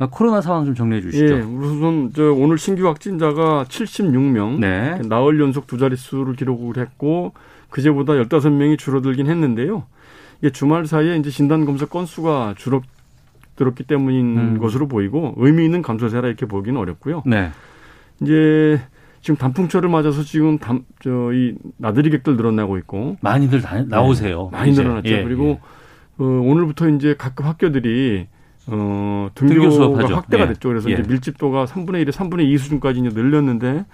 아, 코로나 상황 좀 정리해 주시죠. 예, 우선 저 오늘 신규 확진자가 76명, 네. 나흘 연속 두 자릿수를 기록을 했고 그제보다 15명이 줄어들긴 했는데요. 이게 주말 사이에 이제 진단 검사 건수가 줄어들었기 때문인 음. 것으로 보이고 의미 있는 감소세라 이렇게 보기는 어렵고요. 네. 이제 지금 단풍철을 맞아서 지금 담, 저, 이 나들이객들 늘어나고 있고 많이들 다, 나오세요. 네, 많이 이제. 늘어났죠. 예, 그리고 예. 어, 오늘부터 이제 각급 학교들이 어, 등교 수업하죠. 확대가 예. 됐죠. 그래서 예. 이제 밀집도가 3분의 1에 3분의 2 수준까지 이제 늘렸는데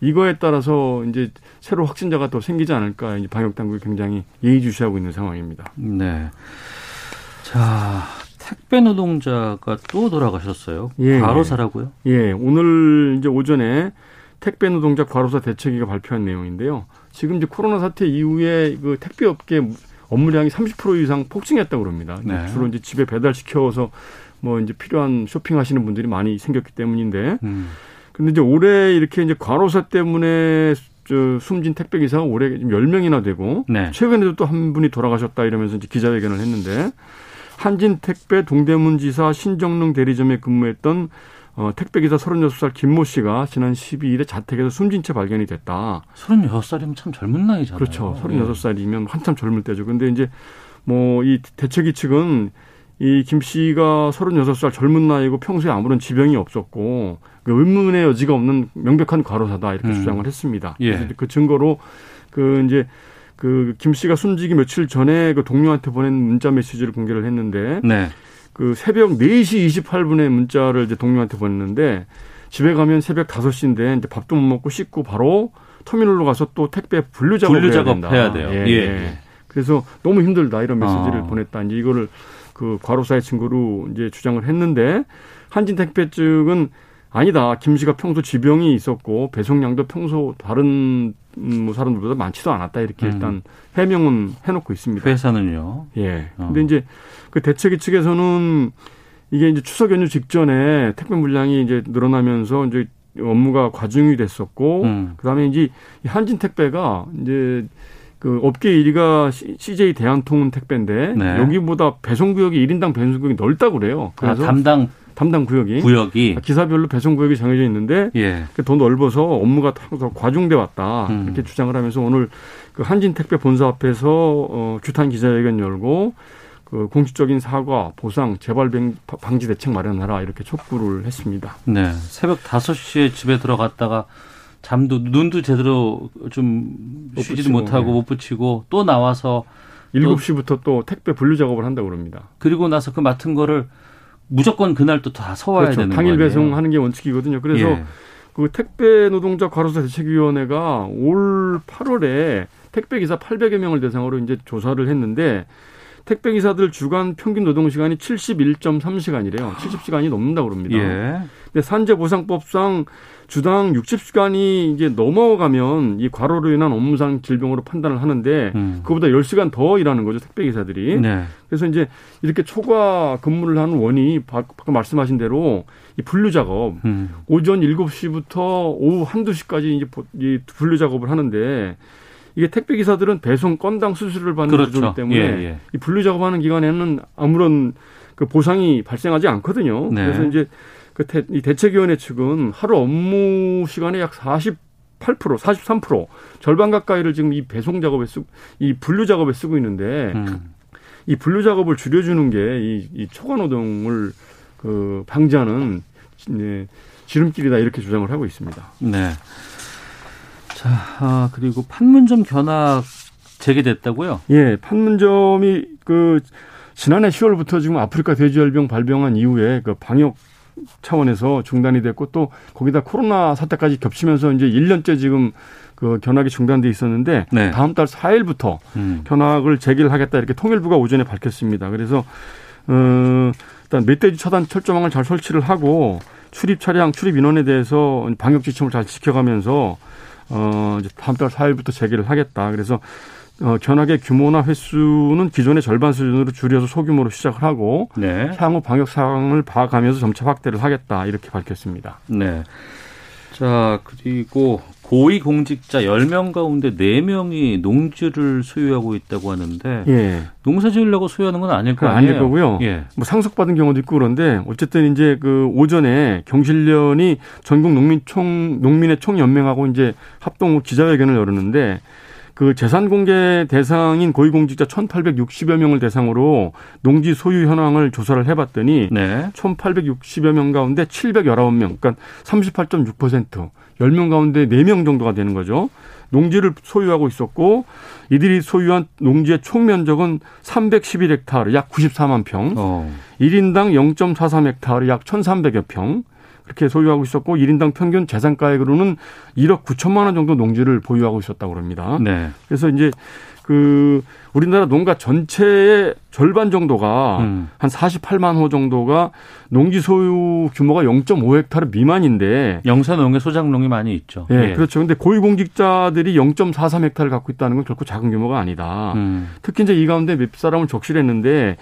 이거에 따라서 이제 새로 확진자가 더 생기지 않을까 이제 방역 당국이 굉장히 예의주시하고 있는 상황입니다. 네. 자, 택배 노동자가 또 돌아가셨어요. 예, 과로사라고요? 예, 오늘 이제 오전에 택배 노동자 과로사 대책위가 발표한 내용인데요. 지금 이제 코로나 사태 이후에 그 택배 업계 업무량이 30% 이상 폭증했다고 그럽니다. 네. 주로 이제 집에 배달 시켜서 뭐 이제 필요한 쇼핑하시는 분들이 많이 생겼기 때문인데 음. 근데 이제 올해 이렇게 이제 과로사 때문에 저 숨진 택배 기사가 올해 10명이나 되고 네. 최근에도 또 한 분이 돌아가셨다 이러면서 이제 기자회견을 했는데 한진 택배 동대문 지사 신정릉 대리점에 근무했던 어, 택배 기사 36살 김모 씨가 지난 12일에 자택에서 숨진 채 발견이 됐다. 36살이면 참 젊은 나이잖아요. 그렇죠. 36살이면 한참 젊을 때죠. 근데 이제 뭐 이 대책위 측은 이 김 씨가 36살 젊은 나이고 평소에 아무런 지병이 없었고 그 의문의 여지가 없는 명백한 과로사다 이렇게 음. 주장을 했습니다. 예. 그 증거로 그 이제 그 김 씨가 숨지기 며칠 전에 그 동료한테 보낸 문자 메시지를 공개를 했는데 네. 그 새벽 4시 28분에 문자를 이제 동료한테 보냈는데 집에 가면 새벽 5시인데 이제 밥도 못 먹고 씻고 바로 터미널로 가서 또 택배 분류 작업을 분류 해야 된다. 작업해야 돼요. 예. 예. 예. 그래서 너무 힘들다 이런 메시지를 아. 보냈다. 이제 이거를 그 과로사의 증거로 이제 주장을 했는데 한진 택배 측은 아니다. 김 씨가 평소 지병이 있었고 배송량도 평소 다른 음, 뭐 사람들보다 많지도 않았다. 이렇게 음. 일단 해명은 해놓고 있습니다. 회사는요. 예. 어. 근데 이제 그 대책위 측에서는 이게 이제 추석 연휴 직전에 택배 물량이 이제 늘어나면서 이제 업무가 과중이 됐었고 음. 그다음에 이제 이 한진 택배가 이제 그 업계 1위가 CJ 대한통운 택배인데 네. 여기보다 배송 구역이 1인당 배송 구역이 넓다고 그래요. 아, 그래서 담당 담당 구역이 구역이 기사별로 배송 구역이 정해져 있는데 예. 더 넓어서 업무가 더 과중돼 왔다 음. 이렇게 주장을 하면서 오늘 그 한진 택배 본사 앞에서 어, 규탄 기자회견 열고 그 공식적인 사과, 보상, 재발 방- 방지 대책 마련하라 이렇게 촉구를 했습니다. 네. 새벽 5시에 집에 들어갔다가 잠도 눈도 제대로 좀못 쉬지도 붙이고, 못하고 네. 못 붙이고 또 나와서 7시부터 또 택배 분류 작업을 한다고 그럽니다. 그리고 나서 그 맡은 거를 무조건 그날 또 다 서와야 그렇죠. 되는 당일 거 아니에요? 배송하는 게 원칙이거든요. 그래서 예. 그 택배 노동자 과로사 대책위원회가 올 8월에 택배 기사 800여 명을 대상으로 이제 조사를 했는데 택배 기사들 주간 평균 노동 시간이 71.3시간이래요. 70시간이 넘는다고 그럽니다. 예. 근데 산재보상법상 주당 60시간이 이제 넘어가면 이 과로로 인한 업무상 질병으로 판단을 하는데 음. 그보다 10시간 더 일하는 거죠, 택배 기사들이. 네. 그래서 이제 이렇게 초과 근무를 하는 바- 방금 말씀하신 대로 이 분류 작업 음. 오전 7시부터 오후 한두 시까지 이제 보- 이 분류 작업을 하는데 이게 택배 기사들은 배송 건당 수수료를 받는 그렇죠. 구조이기 때문에 예, 예. 이 분류 작업하는 기간에는 아무런 그 보상이 발생하지 않거든요. 네. 그래서 이제 그 대, 이 대책위원회 측은 하루 업무 시간의 약 48%, 43% 절반 가까이를 지금 이 배송 작업에 쓰고 이 분류 작업에 쓰고 있는데 음. 이 분류 작업을 줄여주는 게이 이 초과 노동을 그 방지하는 네, 지름길이다 이렇게 주장을 하고 있습니다. 네. 자, 아, 그리고 판문점 견학 재개됐다고요? 예, 판문점이 그 지난해 10월부터 지금 아프리카 돼지열병 발병한 이후에 그 방역 차원에서 중단이 됐고 또 거기다 코로나 사태까지 겹치면서 이제 1년째 지금 그 견학이 중단돼 있었는데 네. 다음 달 4일부터 음. 견학을 재개를 하겠다 이렇게 통일부가 오전에 밝혔습니다. 그래서 어 일단 멧돼지 차단 철조망을 잘 설치를 하고 출입 차량 출입 인원에 대해서 방역 지침을 잘 지켜가면서 어 이제 다음 달 4일부터 재개를 하겠다. 그래서 어 견학의 규모나 횟수는 기존의 절반 수준으로 줄여서 소규모로 시작을 하고 네. 향후 방역 상황을 봐가면서 점차 확대를 하겠다 이렇게 밝혔습니다. 네. 자, 그리고 고위 공직자 10명 가운데 4명이 농지를 소유하고 있다고 하는데 예. 농사 지으려고 소유하는 건 아닐 거 아니에요? 아닐 거고요. 예. 뭐 상속받은 경우도 있고 그런데 어쨌든 이제 그 오전에 경실련이 전국 농민 총 농민의 총 연맹하고 이제 합동 기자회견을 열었는데 그 재산 공개 대상인 고위공직자 1,860여 명을 대상으로 농지 소유 현황을 조사를 해봤더니 네. 1,860여 명 가운데 719명, 그러니까 38.6%, 10명 가운데 4명 정도가 되는 거죠. 농지를 소유하고 있었고 이들이 소유한 농지의 총 면적은 311헥타르, 약 94만 평. 어. 1인당 0.43헥타르, 약 1,300여 평. 그렇게 소유하고 있었고 1인당 평균 재산가액으로는 1억 9천만 원 정도 농지를 보유하고 있었다고 합니다. 네. 그래서 이제 그 우리나라 농가 전체의 절반 정도가 음. 한 48만 호 정도가 농지 소유 규모가 0.5헥타르 미만인데 영산 농에 소작농이 많이 있죠. 예, 그렇죠. 근데 고위공직자들이 0.43헥타르 갖고 있다는 건 결코 작은 규모가 아니다. 음. 특히 이제 이 가운데 몇 사람을 적실했는데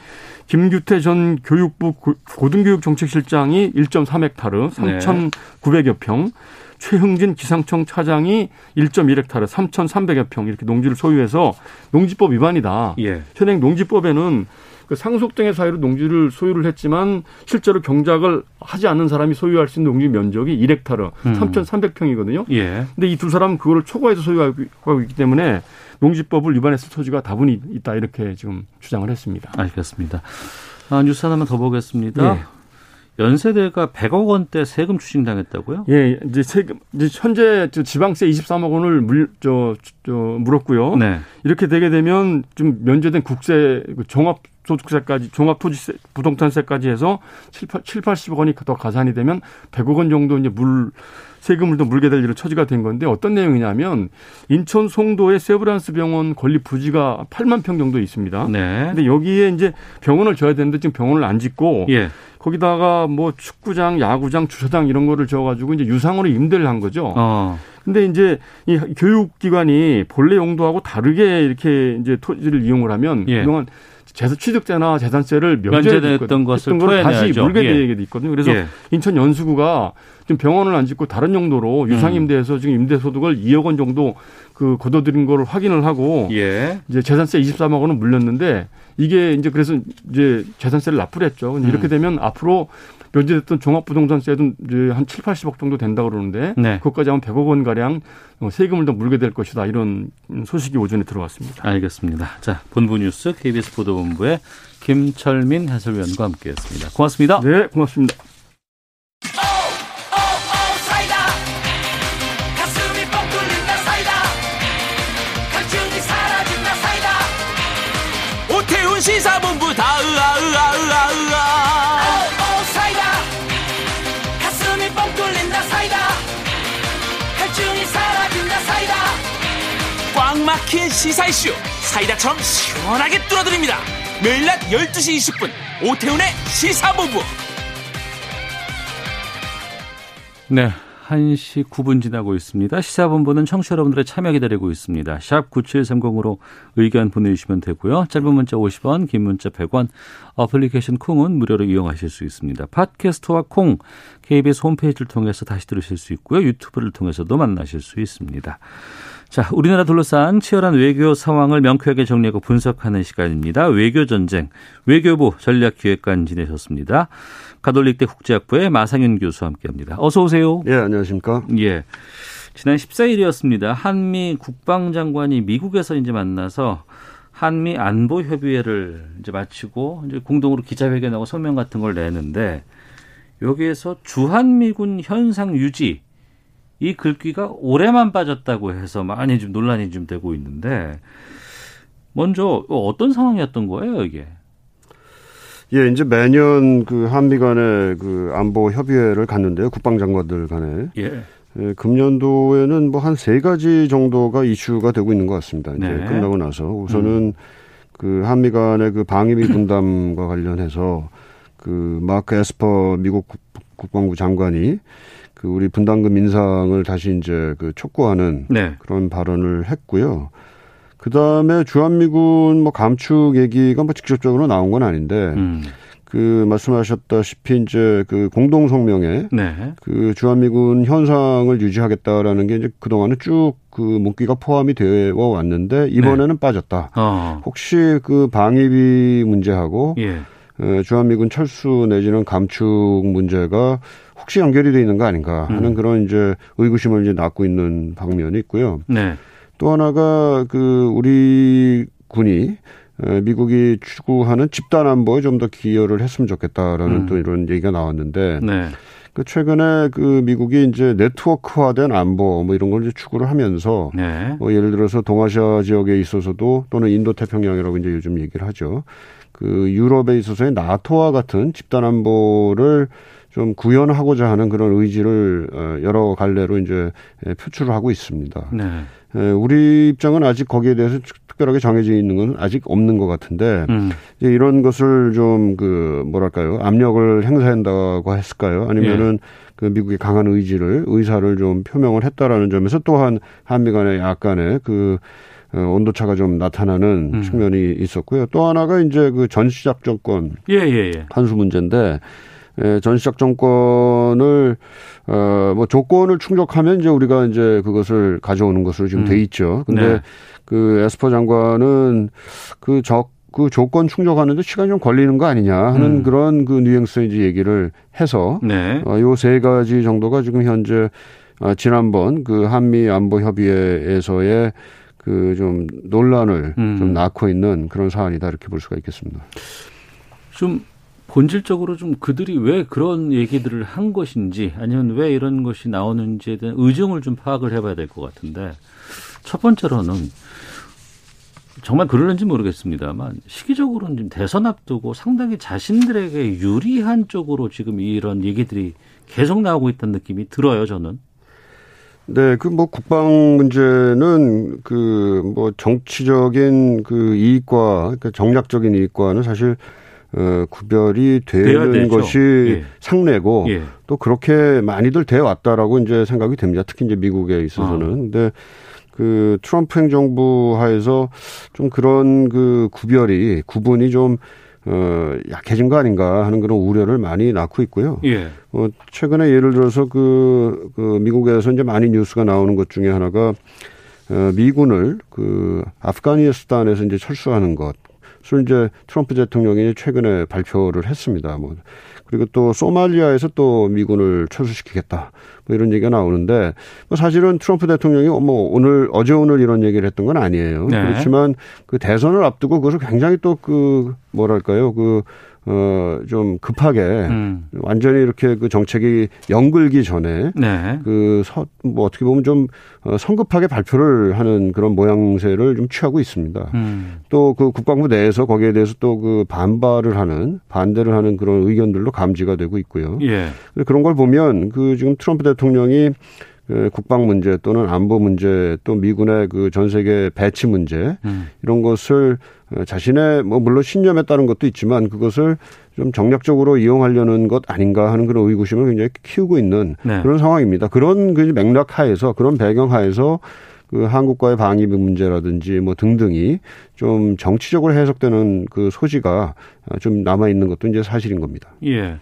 김규태 전 교육부 고- 고등교육정책실장이 1.3헥타르, 네. 3,900여 평, 최흥진 기상청 차장이 1.1헥타르, 3,300여 평 이렇게 농지를 소유해서 농지법 위반이다. 예. 현행 농지법에는 그 상속 등의 사유로 농지를 소유를 했지만 실제로 경작을 하지 않는 사람이 소유할 수 있는 농지 면적이 1헥타르, 음. 3,300평이거든요. 예. 근데 이 두 사람은 그거를 초과해서 소유하고 있기 때문에 농지법을 위반했을 소지가 다분히 있다 이렇게 지금 주장을 했습니다. 알겠습니다. 아, 뉴스 하나만 더 보겠습니다. 예. 연세대가 100억 원대 세금 추징당했다고요? 예, 이제 세금 이제 현재 저 지방세 23억 원을 물저저 물었고요. 네. 이렇게 되게 되면 좀 면제된 국세 그 종합 소득세까지 종합토지세 부동산세까지 해서 7, 7 80억 원이 더 가산이 되면 100억 원 정도 이제 물 세금을 더 물게 될 일은 처지가 된 건데 어떤 내용이냐면 인천 송도의 세브란스 병원 건립 부지가 8만 평 정도 있습니다. 네. 근데 여기에 이제 병원을 져야 되는데 지금 병원을 안 짓고 예. 거기다가 뭐 축구장, 야구장, 주차장 이런 거를 지어가지고 이제 유상으로 임대를 한 거죠. 어. 근데 이제 이 교육기관이 본래 용도하고 다르게 이렇게 이제 토지를 이용을 하면 예. 그동안 재산 취득세나 재산세를 면제됐던 것을 걸 다시. 물게 예. 되게 돼 있거든요. 그래서 예. 인천 연수구가 지금 병원을 안 짓고 다른 용도로 음. 유상 임대해서 지금 임대 소득을 2억 원 정도 그 거둬들인 거를 확인을 하고 예. 이제 재산세 23억 원은 물렸는데 이게 이제 그래서 이제 재산세를 납부를 했죠. 근데 이렇게 음. 되면 앞으로 면제됐던 종합부동산세도 이제 한 7, 80억 정도 된다 그러는데 네. 그것까지 하면 100억 원 가량 세금을 더 물게 될 것이다 이런 소식이 오전에 들어왔습니다. 알겠습니다. 자, 본부 뉴스 KBS 보도본부의 김철민 해설위원과 함께했습니다. 고맙습니다. 네, 고맙습니다. 시사 이슈 사이다처럼 시원하게 뚫어드립니다 매일 낮 12시 20분 오태훈의 시사본부 네. 1시 9분 지나고 있습니다. 시사본부는 청취자 여러분들의 참여 기다리고 있습니다. 샵 9730으로 의견 보내주시면 되고요. 짧은 문자 50원, 긴 문자 100원, 어플리케이션 콩은 무료로 이용하실 수 있습니다. 팟캐스트와 콩, KBS 홈페이지를 통해서 다시 들으실 수 있고요. 유튜브를 통해서도 만나실 수 있습니다. 자, 우리나라 둘러싼 치열한 외교 상황을 명쾌하게 정리하고 분석하는 시간입니다. 외교 전쟁, 외교부 전략기획관 지내셨습니다. 가톨릭대 국제학부의 마상윤 교수와 함께합니다. 어서 오세요. 예, 안녕하십니까. 예. 지난 14일이었습니다. 한미 국방장관이 미국에서 이제 만나서 한미 안보 협의회를 이제 마치고 이제 공동으로 기자회견하고 성명 같은 걸 내는데 여기에서 주한미군 현상 유지 이 글귀가 올해만 빠졌다고 해서 많이 좀 논란이 좀 되고 있는데 먼저 어떤 상황이었던 거예요 이게? 예, 이제 매년 그 한미 간의 그 안보 협의회를 갔는데요. 국방장관들 간에. 예. 예 금년도에는 뭐 한 세 가지 정도가 이슈가 되고 있는 것 같습니다. 이제 네. 끝나고 나서 우선은 음. 그 한미 간의 그 방위비 분담과 관련해서 그 마크 에스퍼 미국 국방부 장관이 그 우리 분담금 인상을 다시 이제 그 촉구하는 네. 그런 발언을 했고요. 그 다음에 주한미군 뭐 감축 얘기가 뭐 직접적으로 나온 건 아닌데, 음. 그 말씀하셨다시피 이제 그 공동 성명에 네. 그 주한미군 현상을 유지하겠다라는 게 이제 그동안은 쭉 그 문기가 포함이 되어 왔는데 이번에는 네. 빠졌다. 어. 혹시 그 방위비 문제하고 예. 어, 주한미군 철수 내지는 감축 문제가 혹시 연결이 돼 있는 거 아닌가 하는 음. 그런 이제 의구심을 이제 낳고 있는 방면이 있고요. 네. 또 하나가 그 우리 군이 미국이 추구하는 집단 안보에 좀 더 기여를 했으면 좋겠다라는 음. 또 이런 얘기가 나왔는데 네. 그 최근에 그 미국이 이제 네트워크화된 안보 뭐 이런 걸 이제 추구를 하면서 네. 뭐 예를 들어서 동아시아 지역에 있어서도 또는 인도 태평양이라고 이제 요즘 얘기를 하죠. 그 유럽에 있어서의 나토와 같은 집단 안보를 좀 구현하고자 하는 그런 의지를 어, 여러 갈래로 이제 표출을 하고 있습니다. 네. 우리 입장은 아직 거기에 대해서 특별하게 정해져 있는 건 아직 없는 것 같은데 음. 이제 이런 것을 좀 그 뭐랄까요 압력을 행사한다고 했을까요? 아니면은 예. 그 미국의 강한 의지를 의사를 좀 표명을 했다라는 점에서 또한 한미 간의 약간의 그 어, 온도차가 좀 나타나는 음. 측면이 있었고요. 또 하나가 이제 그 전시작 정권 예, 예, 예. 한수 문제인데 예, 전시작 정권을 어뭐 조건을 충족하면 이제 우리가 이제 그것을 가져오는 것으로 지금 음. 돼 있죠. 근데 네. 그 에스퍼 장관은 그 적, 그 조건 충족하는데 시간이 좀 걸리는 거 아니냐 하는 음. 그런 그 뉘앙스의 이제 얘기를 해서 네. 어, 요세 가지 정도가 지금 현재 어, 지난번 그 한미 안보 협의회에서의 그 좀 논란을 음. 좀 낳고 있는 그런 사안이다 이렇게 볼 수가 있겠습니다. 좀 본질적으로 좀 그들이 왜 그런 얘기들을 한 것인지 아니면 왜 이런 것이 나오는지에 대한 의정을 좀 파악을 해봐야 될 것 같은데 첫 번째로는 정말 그러는지 모르겠습니다만 시기적으로는 지금 대선 앞두고 상당히 자신들에게 유리한 쪽으로 지금 이런 얘기들이 계속 나오고 있다는 느낌이 들어요 저는. 네, 그 뭐 국방 문제는 그 뭐 정치적인 그 이익과 그러니까 정략적인 이익과는 사실 어, 구별이 되는 것이 예. 상례고 예. 또 그렇게 많이들 돼 왔다라고 이제 생각이 됩니다. 특히 이제 미국에 있어서는. 아. 근데 그 트럼프 행정부 하에서 좀 그런 그 구별이 구분이 좀 어, 약해진 거 아닌가 하는 그런 우려를 많이 낳고 있고요. 예. 어, 최근에 예를 들어서 그, 그 미국에서 이제 많이 뉴스가 나오는 것 중에 하나가 어, 미군을 그 아프가니스탄에서 이제 철수하는 것. 을 이제 트럼프 대통령이 최근에 발표를 했습니다. 뭐 그리고 또 소말리아에서 또 미군을 철수시키겠다. 뭐 이런 얘기가 나오는데 뭐 사실은 트럼프 대통령이 뭐 오늘 어제 오늘 이런 얘기를 했던 건 아니에요. 네. 그렇지만 그 대선을 앞두고 그것을 굉장히 또 그 뭐랄까요 그 어, 좀 급하게 음. 완전히 이렇게 그 정책이 연글기 전에 네. 그 서, 뭐 어떻게 보면 좀 어, 성급하게 발표를 하는 그런 모양새를 좀 취하고 있습니다. 음. 또그 국방부 내에서 거기에 대해서 또 그 반발을 하는 반대를 하는 그런 의견들도 감지가 되고 있고요. 예. 그런 걸 보면 그 지금 트럼프 대통령이 그 국방 문제 또는 안보 문제 또 미군의 그 전 세계 배치 문제 음. 이런 것을 자신의 뭐 물론 신념에 따른 것도 있지만 그것을 좀 정략적으로 이용하려는 것 아닌가 하는 그런 의구심을 굉장히 키우고 있는 네. 그런 상황입니다. 그런 그 맥락 하에서 그런 배경 하에서 그 한국과의 방위비 문제라든지 뭐 등등이 좀 정치적으로 해석되는 그 소지가 좀 남아 있는 것도 이제 사실인 겁니다. 예.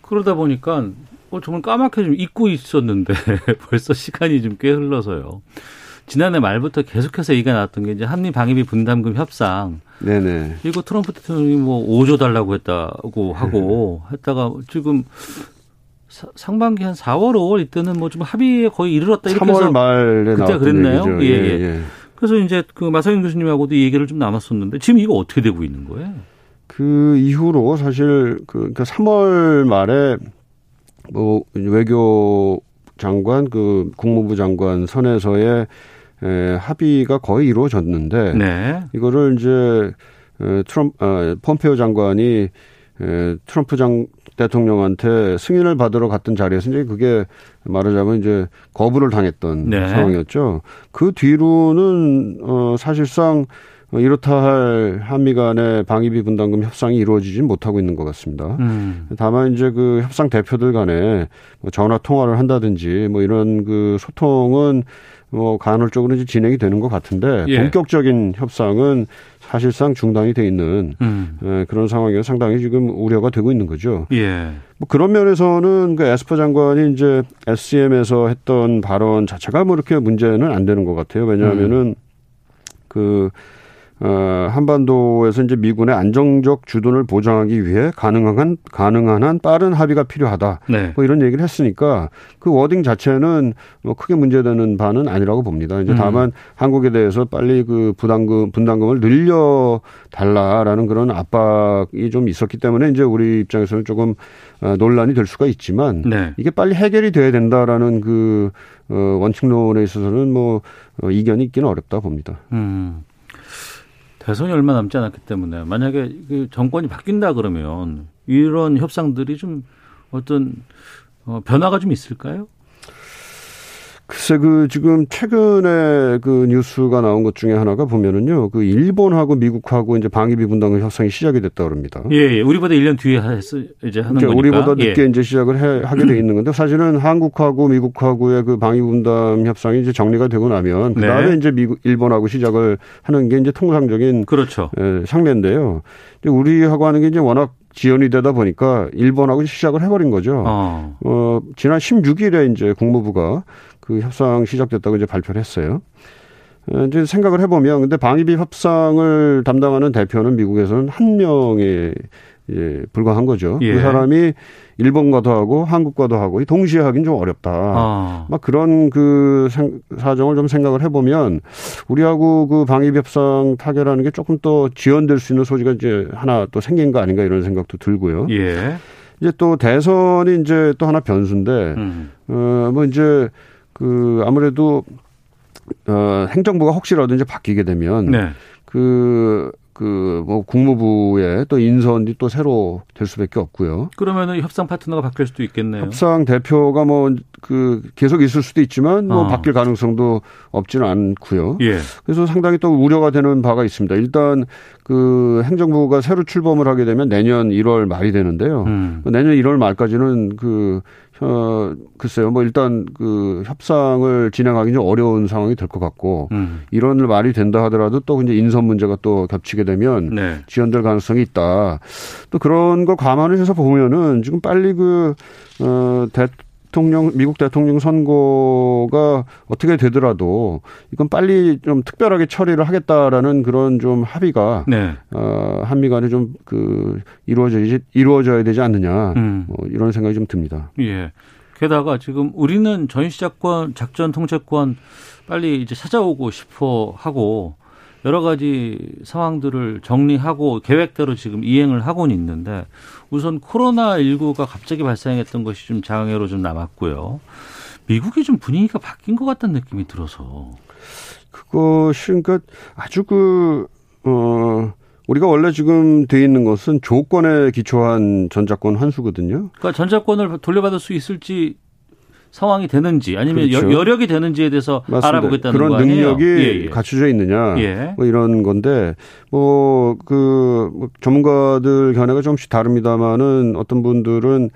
그러다 보니까 어, 정말 까맣게 좀 잊고 있었는데 벌써 시간이 좀 꽤 흘러서요. 지난해 말부터 계속해서 얘기가 나왔던 게 이제 한미 방위비 분담금 협상. 네네. 이거 트럼프 대통령이 뭐 5조 달라고 했다고 하고 네. 했다가 지금 상반기 한 4월, 5월 이때는 뭐 좀 합의에 거의 이르렀다 이렇게 3월 말에 그때 그랬나요? 예, 예. 예. 그래서 이제 그 마상현 교수님하고도 이 얘기를 좀 나눴었는데 지금 이거 어떻게 되고 있는 거예요? 그 이후로 사실 그 그러니까 3월 말에 뭐 외교 장관 그 국무부 장관 선에서의 에, 합의가 거의 이루어졌는데 네. 이거를 이제 에, 트럼프 아, 폼페오 장관이 에, 트럼프 장 대통령한테 승인을 받으러 갔던 자리에서 이제 그게 말하자면 이제 거부를 당했던 네. 상황이었죠. 그 뒤로는 어 사실상 이렇다 할 한미 간의 방위비 분담금 협상이 이루어지지 못하고 있는 것 같습니다. 음. 다만 이제 그 협상 대표들 간에 뭐 전화 통화를 한다든지 뭐 이런 그 소통은 뭐 간헐적으로 이제 진행이 되는 것 같은데 예. 본격적인 협상은 사실상 중단이 돼 있는 음. 에, 예, 그런 상황이 상당히 지금 우려가 되고 있는 거죠. 예. 뭐 그런 면에서는 그 에스퍼 장관이 이제 SCM에서 했던 발언 자체가 뭐 이렇게 문제는 안 되는 것 같아요. 왜냐하면은 음. 그 어, 한반도에서 이제 미군의 안정적 주둔을 보장하기 위해 가능한 가능한 한 빠른 합의가 필요하다. 네. 뭐 이런 얘기를 했으니까 그 워딩 자체는 뭐 크게 문제되는 바는 아니라고 봅니다. 이제 음. 다만 음. 한국에 대해서 빨리 그 부담금 분담금을 늘려 달라라는 그런 압박이 좀 있었기 때문에 이제 우리 입장에서는 조금 어, 논란이 될 수가 있지만 네. 이게 빨리 해결이 돼야 된다라는 그 어, 원칙론에 있어서는 뭐 어, 이견이 있기는 어렵다 봅니다. 음. 대선이 얼마 남지 않았기 때문에 만약에 그 정권이 바뀐다 그러면 이런 협상들이 좀 어떤 어, 변화가 좀 있을까요? 글쎄 그 지금 최근에 그 뉴스가 나온 것 중에 하나가 보면은요. 그 일본하고 미국하고 이제 방위비 분담금 협상이 시작이 됐다 그럽니다. 예, 예. 우리보다 1년 뒤에 했어 이제 하는 그러니까 거니까. 우리보다 늦게 예. 이제 시작을 해, 하게 돼 있는 건데 사실은 한국하고 미국하고의 그 방위비 분담 협상이 이제 정리가 되고 나면 그다음에 네. 이제 미국 일본하고 시작을 하는 게 이제 통상적인 그렇죠. 예, 상례인데요. 우리하고 하는 게 이제 워낙 지연이 되다 보니까 일본하고 시작을 해버린 거죠. 어. 어, 지난 16일에 이제 국무부가 그 협상 시작됐다고 이제 발표를 했어요. 어, 이제 생각을 해보면 근데 방위비 협상을 담당하는 대표는 미국에서는 한 명에 예, 불과한 거죠. 그 예. 그 사람이 일본과도 하고 한국과도 하고 동시에 하긴 좀 어렵다. 아. 막 그런 그 사정을 좀 생각을 해보면 우리하고 그 방위비 협상 타결하는 게 조금 더 지연될 수 있는 소지가 이제 하나 또 생긴 거 아닌가 이런 생각도 들고요. 예. 이제 또 대선이 이제 또 하나 변수인데 음. 어뭐 이제 그 아무래도 어 행정부가 혹시라도 이제 바뀌게 되면 네. 그 그뭐 국무부에 또 인선이 또 새로 될 수밖에 없고요. 그러면은 협상 파트너가 바뀔 수도 있겠네요. 협상 대표가 뭐 그 계속 있을 수도 있지만 뭐 어. 바뀔 가능성도 없지는 않고요. 예. 그래서 상당히 또 우려가 되는 바가 있습니다. 일단 그 행정부가 새로 출범을 하게 되면 내년 1월 말이 되는데요. 음. 내년 1월 말까지는 그 어, 글쎄요, 뭐 일단 그 협상을 진행하기 좀 어려운 상황이 될 것 같고, 음. 이런 말이 된다 하더라도 또 이제 인선 문제가 또 겹치게 되면 네. 지연될 가능성이 있다. 또 그런 거 감안해서 보면은 지금 빨리 그, 어, 대, 대통령 미국 대통령 선거가 어떻게 되더라도 이건 빨리 좀 특별하게 처리를 하겠다라는 그런 좀 합의가 네. 어, 한미 간에 좀 그 이루어져 이루어져야 되지 않느냐 음. 뭐 이런 생각이 좀 듭니다. 예. 게다가 지금 우리는 전시작권 작전 통제권 빨리 이제 찾아오고 싶어 하고 여러 가지 상황들을 정리하고 계획대로 지금 이행을 하고는 있는데 우선 코로나19가 갑자기 발생했던 것이 좀 장애로 좀 남았고요. 미국이 좀 분위기가 바뀐 것 같다는 느낌이 들어서. 그것이 그러니까 아주 그, 어, 우리가 원래 지금 돼 있는 것은 조건에 기초한 전자권 환수거든요. 그러니까 전자권을 돌려받을 수 있을지 상황이 되는지 아니면 그렇죠. 여력이 되는지에 대해서 맞습니다. 알아보겠다는 그런 거 능력이 예, 예. 갖춰져 있느냐 예. 뭐 이런 건데 뭐그 뭐 전문가들 견해가 조금씩 다릅니다만은 어떤 분들은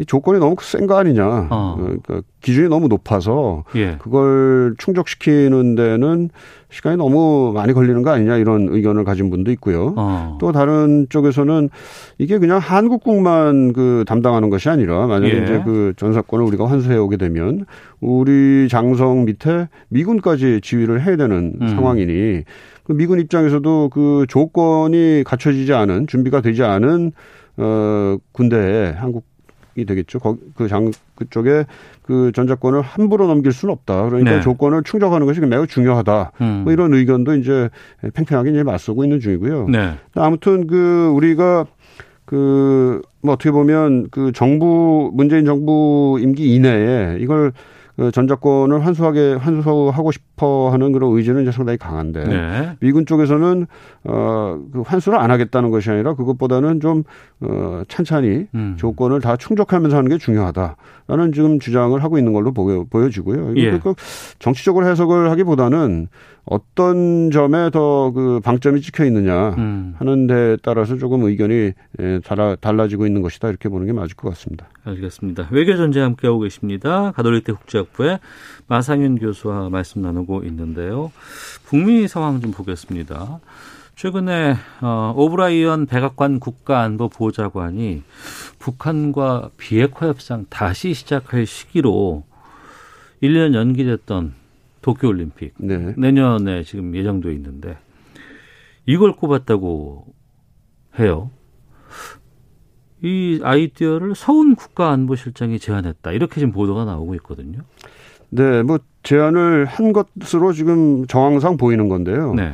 이 조건이 너무 센 거 아니냐. 어. 그러니까 기준이 너무 높아서 예. 그걸 충족시키는 데는 시간이 너무 많이 걸리는 거 아니냐 이런 의견을 가진 분도 있고요. 어. 또 다른 쪽에서는 이게 그냥 한국국만 그 담당하는 것이 아니라 만약에 예. 이제 그 전사권을 우리가 환수해 오게 되면 우리 장성 밑에 미군까지 지휘를 해야 되는 음. 상황이니 그 미군 입장에서도 그 조건이 갖춰지지 않은 준비가 되지 않은 어 군대에 한국 되겠죠. 그 장 그쪽에 그 전작권을 함부로 넘길 수는 없다. 그러니까 네. 조건을 충족하는 것이 매우 중요하다. 음. 뭐 이런 의견도 이제 팽팽하게 이제 맞서고 있는 중이고요. 네. 아무튼 그 우리가 그, 뭐 어떻게 보면 그 정부, 문재인 정부 임기 이내에 이걸 그 전작권을 환수하게 환수하고 싶 어 하는 그런 의지는 이제 상당히 강한데 네. 미군 쪽에서는 어그 환수를 안 하겠다는 것이 아니라 그것보다는 좀어 찬찬히 음. 조건을 다 충족하면서 하는 게 중요하다라는 지금 주장을 하고 있는 걸로 보여, 보여지고요. 예. 그 정치적으로 해석을 하기보다는 어떤 점에 더 그 방점이 찍혀 있느냐 음. 하는 데 따라서 조금 의견이 예, 달라지고 있는 것이다 이렇게 보는 게 맞을 것 같습니다. 알겠습니다. 외교전쟁 함께하고 계십니다. 가톨릭대 국제학부의 마상윤 교수와 말씀 나누고 있는데요. 북미 상황 좀 보겠습니다. 최근에 어, 오브라이언 백악관 국가안보 보좌관이 북한과 비핵화 협상 다시 시작할 시기로 1년 연기됐던 도쿄올림픽 네. 내년에 지금 예정돼 있는데 이걸 꼽았다고 해요. 이 아이디어를 서훈 국가안보실장이 제안했다. 이렇게 지금 보도가 나오고 있거든요. 네, 뭐 제안을 한 것으로 지금 정황상 보이는 건데요. 네.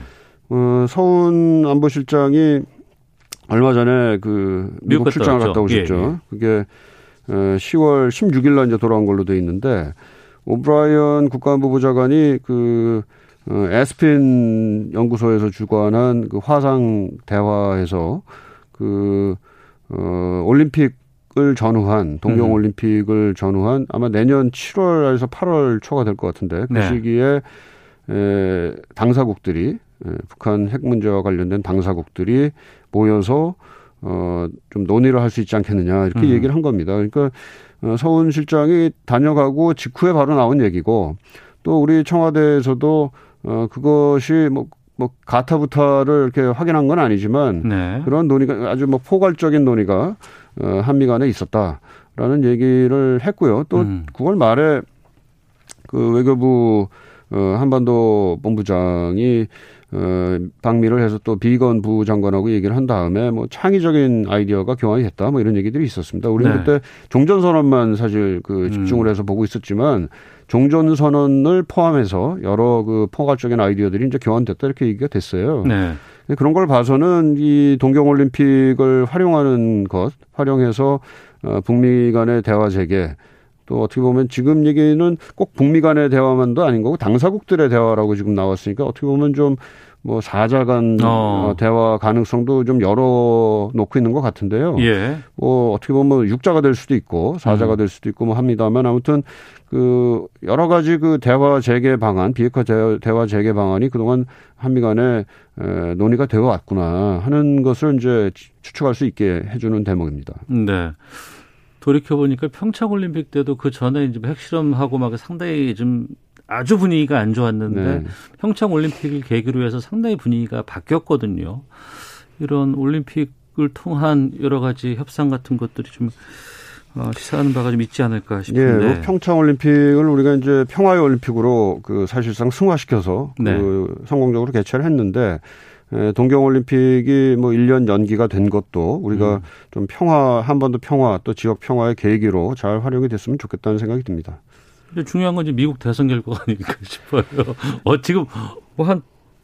어, 서훈 안보실장이 얼마 전에 그 미국, 미국 출장을 갔다 오셨죠. 예, 예. 그게 10월 어, 16일 날 이제 돌아온 걸로 돼 있는데 오브라이언 국가안보부 장관이 그 어, 에스핀 연구소에서 주관한 그 화상 대화에서 그 어, 올림픽 을 전후한 동경 음. 올림픽을 전후한 아마 내년 7월에서 8월 초가 될 것 같은데 그 네. 시기에 에, 당사국들이 에, 북한 핵 문제와 관련된 당사국들이 모여서 어, 좀 논의를 할 수 있지 않겠느냐 이렇게 음. 얘기를 한 겁니다. 그러니까 어, 서훈 실장이 다녀가고 직후에 바로 나온 얘기고 또 우리 청와대에서도 어, 그것이 뭐, 뭐, 가타부타를 이렇게 확인한 건 아니지만 네. 그런 논의가 아주 뭐 포괄적인 논의가 어, 한미 간에 있었다라는 얘기를 했고요. 또 음. 9월 말에 그 외교부 어, 한반도 본부장이 어, 방미를 해서 또 비건 부장관하고 얘기를 한 다음에 뭐 창의적인 아이디어가 교환이 됐다 뭐 이런 얘기들이 있었습니다. 우리는 네. 그때 종전선언만 사실 그 음. 집중을 해서 보고 있었지만 종전선언을 포함해서 여러 그 포괄적인 아이디어들이 이제 교환됐다 이렇게 얘기가 됐어요. 네. 그런 걸 봐서는 이 동경올림픽을 활용하는 것, 활용해서 어, 북미 간의 대화 재개, 또 어떻게 보면 지금 얘기는 꼭 북미 간의 대화만도 아닌 거고 당사국들의 대화라고 지금 나왔으니까 어떻게 보면 좀 뭐 사자 간 어. 어. 대화 가능성도 좀 열어 놓고 있는 것 같은데요. 예. 뭐 어떻게 보면 뭐 육자가 될 수도 있고 사자가 음. 될 수도 있고 뭐 합니다만 아무튼 그 여러 가지 그 대화 재개 방안, 비핵화 대화 재개 방안이 그동안 한미 간에 에, 논의가 되어 왔구나 하는 것을 이제 추측할 수 있게 해주는 대목입니다. 네. 돌이켜 보니까 평창 올림픽 때도 그 전에 이제 핵실험하고 막 상당히 좀 아주 분위기가 안 좋았는데 네. 평창 올림픽을 계기로 해서 상당히 분위기가 바뀌었거든요. 이런 올림픽을 통한 여러 가지 협상 같은 것들이 좀 어, 시사하는 바가 좀 있지 않을까 싶은데. 예, 뭐 평창 올림픽을 우리가 이제 평화의 올림픽으로 그 사실상 승화시켜서 네. 그 성공적으로 개최를 했는데 동경 올림픽이 뭐 1년 연기가 된 것도 우리가 음. 좀 평화, 한번더 평화 또 지역 평화의 계기로 잘 활용이 됐으면 좋겠다는 생각이 듭니다. 근데 중요한 건 이제 미국 대선 결과가 아닐까 싶어요. 어, 지금 뭐 한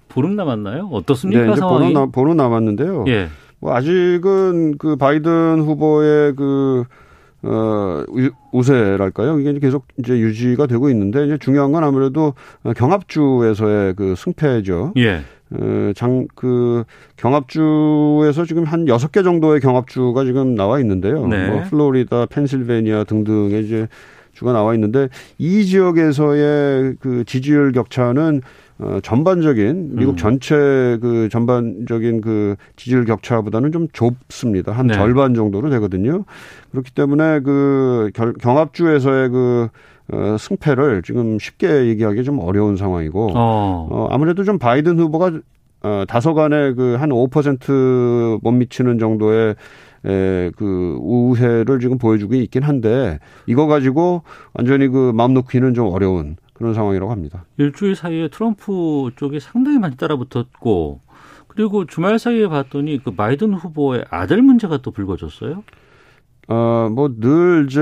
보름 남았나요? 어떻습니까? 네, 이제 상황이? 보름, 남, 보름 남았는데요. 예. 뭐 아직은 그 바이든 후보의 그, 어, 우세랄까요? 이게 계속 이제 유지가 되고 있는데 이제 중요한 건 아무래도 경합주에서의 그 승패죠. 예. 어, 장, 그, 경합주에서 지금 한 여섯 개 정도의 경합주가 지금 나와 있는데요. 네. 뭐, 플로리다, 펜실베니아 등등의 이제 주가 나와 있는데 이 지역에서의 그 지지율 격차는 어, 전반적인 미국 음. 전체 그 전반적인 그 지지율 격차보다는 좀 좁습니다. 한 네. 절반 정도로 되거든요. 그렇기 때문에 그 결, 경합주에서의 그 어, 승패를 지금 쉽게 얘기하기 좀 어려운 상황이고 어. 어 아무래도 좀 바이든 후보가 어, 다소간에 그한 5%못 미치는 정도의 에, 그 우세를 지금 보여주고 있긴 한데 이거 가지고 완전히 그 마음 놓기는 좀 어려운 그런 상황이라고 합니다. 일주일 사이에 트럼프 쪽이 상당히 많이 따라붙었고 그리고 주말 사이에 봤더니 그 바이든 후보의 아들 문제가 또 불거졌어요. 어, 뭐, 늘 이제,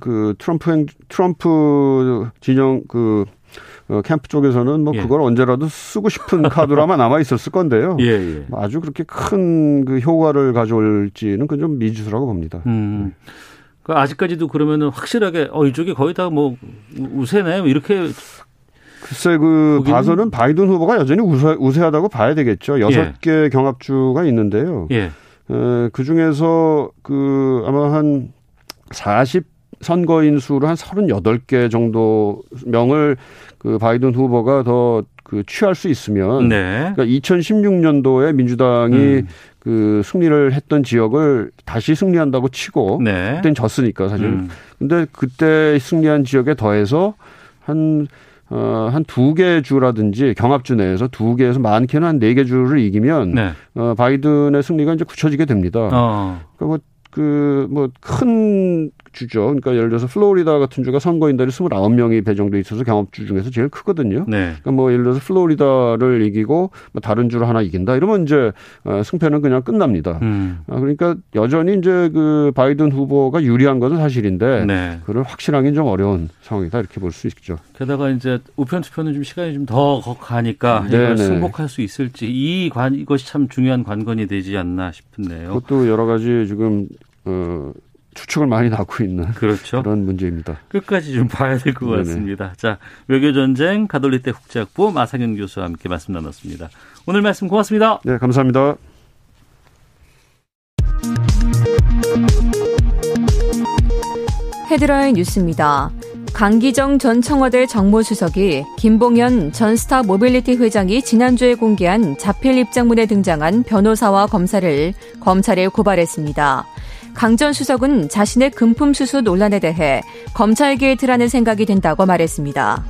그, 트럼프 행, 트럼프 진영, 그, 어, 캠프 쪽에서는 뭐, 예. 그걸 언제라도 쓰고 싶은 아마 남아 있었을 건데요. 예, 예. 뭐 아주 그렇게 큰 그 효과를 가져올지는 그건 좀 미지수라고 봅니다. 음. 그 아직까지도 그러면은 확실하게, 어, 이쪽이 거의 다 뭐, 우세네, 뭐 이렇게. 글쎄, 그, 거기는... 봐서는 바이든 후보가 여전히 우세, 우세하다고 봐야 되겠죠. 여섯 예. 개 경합주가 있는데요. 예. 그 중에서 그 아마 한 40 선거인 수로 한 38개 정도 명을 그 바이든 후보가 더 그 취할 수 있으면 네. 그러니까 2016년도에 민주당이 음. 그 승리를 했던 지역을 다시 승리한다고 치고 네. 그때는 졌으니까 사실. 음. 근데 그때 승리한 지역에 더해서 한 어, 한 두 개 주라든지 경합주 내에서 두 개에서 많게는 한 네 개 주를 이기면 네. 어, 바이든의 승리가 이제 굳혀지게 됩니다. 어. 그러니까 뭐 그, 뭐, 큰 주죠. 그러니까 예를 들어서 플로리다 같은 주가 선거인들이 29명이 배정돼 있어서 경합주 중에서 제일 크거든요. 네. 그러니까 뭐 예를 들어서 플로리다를 이기고 뭐 다른 주를 하나 이긴다 이러면 이제 어, 승패는 그냥 끝납니다. 음. 아, 그러니까 여전히 이제 그 바이든 후보가 유리한 것은 사실인데 네. 그걸 확실하기는 좀 어려운 상황이다 이렇게 볼 수 있죠. 게다가 이제 우편 투표는 좀 시간이 좀 더 가니까 이걸 승복할 수 있을지 이 관 이것이 참 중요한 관건이 되지 않나 싶은데요. 그것도 여러 가지 지금 어 추측을 많이 낳고 있는 그렇죠. 그런 문제입니다. 끝까지 좀 봐야 될 것 같습니다. 자, 외교전쟁 가톨릭대 국제학부 마상현 교수와 함께 말씀 나눴습니다. 오늘 말씀 고맙습니다. 네, 감사합니다. 헤드라인 뉴스입니다. 강기정 전 청와대 정무수석이 김봉현 전 스타 모빌리티 회장이 지난주에 공개한 자필 입장문에 등장한 변호사와 검사를 검찰에 고발했습니다. 강 전 수석은 자신의 금품 수수 논란에 대해 검찰 게이트라는 생각이 든다고 말했습니다.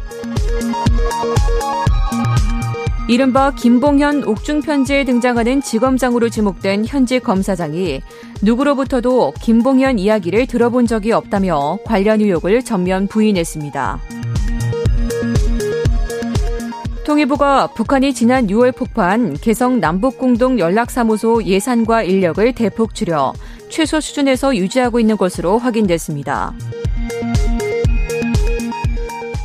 이른바 김봉현 옥중 편지에 등장하는 지검장으로 지목된 현직 검사장이 누구로부터도 김봉현 이야기를 들어본 적이 없다며 관련 의혹을 전면 부인했습니다. 통일부가 북한이 지난 6월 폭파한 개성 남북공동 연락사무소 예산과 인력을 대폭 줄여 최소 수준에서 유지하고 있는 것으로 확인됐습니다.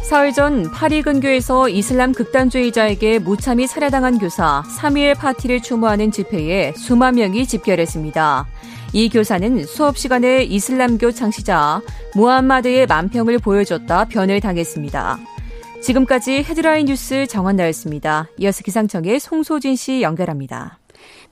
사흘 전 파리 근교에서 이슬람 극단주의자에게 무참히 살해당한 교사 3일 파티를 추모하는 집회에 수만 명이 집결했습니다. 이 교사는 수업 시간에 이슬람교 창시자 무함마드의 만평을 보여줬다 변을 당했습니다. 지금까지 헤드라인 뉴스 정한나였습니다. 이어서 기상청의 송소진 씨 연결합니다.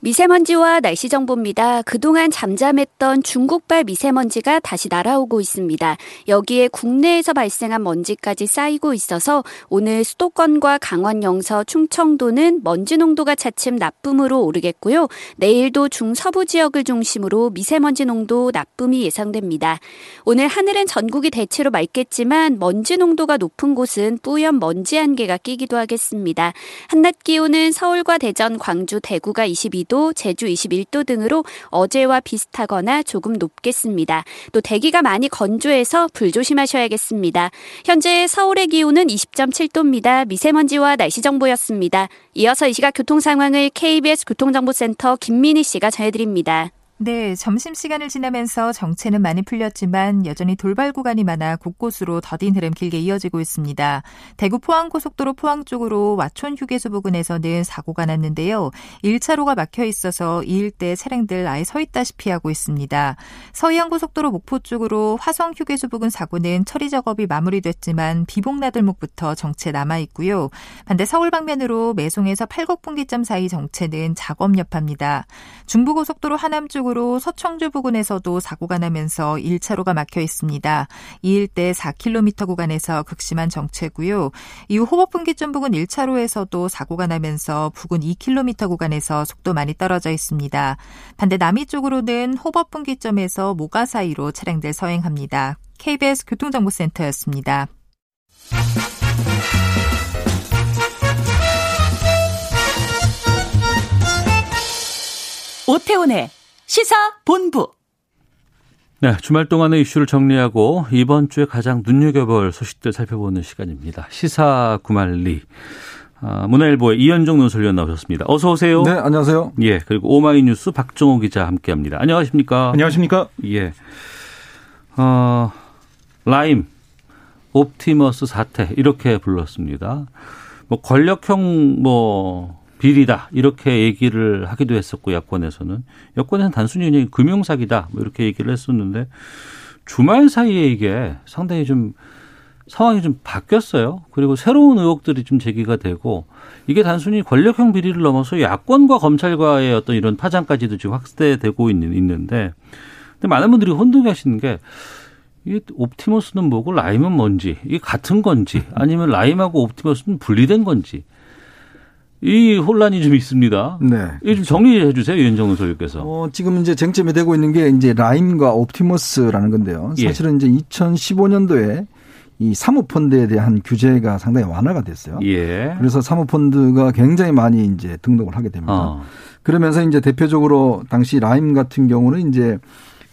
미세먼지와 날씨 정보입니다. 그동안 잠잠했던 중국발 미세먼지가 다시 날아오고 있습니다. 여기에 국내에서 발생한 먼지까지 쌓이고 있어서 오늘 수도권과 강원 영서 충청도는 먼지 농도가 차츰 나쁨으로 오르겠고요. 내일도 중서부 지역을 중심으로 미세먼지 농도 나쁨이 예상됩니다. 오늘 하늘은 전국이 대체로 맑겠지만 먼지 농도가 높은 곳은 뿌연 먼지 안개가 끼기도 하겠습니다. 한낮 기온은 서울과 대전, 광주, 대구가 22도 20도, 제주 21도 등으로 어제와 비슷하거나 조금 높겠습니다. 또 대기가 많이 건조해서 불조심하셔야겠습니다. 현재 서울의 기온은 20.7도입니다. 미세먼지와 날씨 정보였습니다. 이어서 이 시각 교통 상황을 KBS 교통정보센터 김민희 씨가 전해드립니다. 네, 점심시간을 지나면서 정체는 많이 풀렸지만 여전히 돌발 구간이 많아 곳곳으로 더딘 흐름 길게 이어지고 있습니다. 대구 포항고속도로 포항 쪽으로 와촌 휴게소 부근에서는 사고가 났는데요. 1차로가 막혀 있어서 이 일대 차량들 아예 서 있다시피 하고 있습니다. 서해안고속도로 목포 쪽으로 화성 휴게소 부근 사고는 처리 작업이 마무리됐지만 비봉나들목부터 정체 남아 있고요. 반대 서울 방면으로 매송에서 팔곡분기점 사이 정체는 작업 여파입니다. 중부고속도로 하남 쪽으로 쪽으로 서청주 부근에서도 사고가 나면서 1차로가 막혀 있습니다. 이 일대 4km 구간에서 극심한 정체고요. 이후 호법분기점 부근 1차로에서도 사고가 나면서 부근 2km 구간에서 속도 많이 떨어져 있습니다. 반대 남이 쪽으로는 호법분기점에서 모가 사이로 차량들 서행합니다. KBS 교통정보센터였습니다. 오태훈의 시사본부. 네, 주말 동안의 이슈를 정리하고 이번 주에 가장 눈여겨볼 소식들 살펴보는 시간입니다. 시사 구말리. 아, 문화일보의 이현정 논설위원 나오셨습니다. 어서 오세요. 네, 안녕하세요. 예, 그리고 오마이뉴스 박정호 기자 함께합니다. 안녕하십니까? 안녕하십니까? 예. 어, 라임, 옵티머스 사태 이렇게 불렀습니다. 뭐 권력형 뭐 비리다. 이렇게 얘기를 하기도 했었고 야권에서는. 여권에서는 단순히 그냥 금융 사기다. 뭐 이렇게 얘기를 했었는데 주말 사이에 이게 상당히 좀 상황이 좀 바뀌었어요. 그리고 새로운 의혹들이 좀 제기가 되고 이게 단순히 권력형 비리를 넘어서 야권과 검찰과의 어떤 이런 파장까지도 지금 확대되고 있는 있는데 근데 많은 분들이 혼동하시는 게이 옵티머스는 뭐고 라임은 뭔지 이게 같은 건지 아니면 라임하고 옵티머스는 분리된 건지 이 혼란이 좀 있습니다. 네. 이좀 정리해 주세요, 윤정우 소유께서. 어, 지금 이제 쟁점이 되고 있는 게 이제 라임과 옵티머스라는 건데요. 예. 사실은 예. 이제 2015년도에 이 사모펀드에 대한 규제가 상당히 완화가 됐어요. 예. 그래서 사모펀드가 굉장히 많이 이제 등록을 하게 됩니다. 어. 그러면서 이제 대표적으로 당시 라임 같은 경우는 이제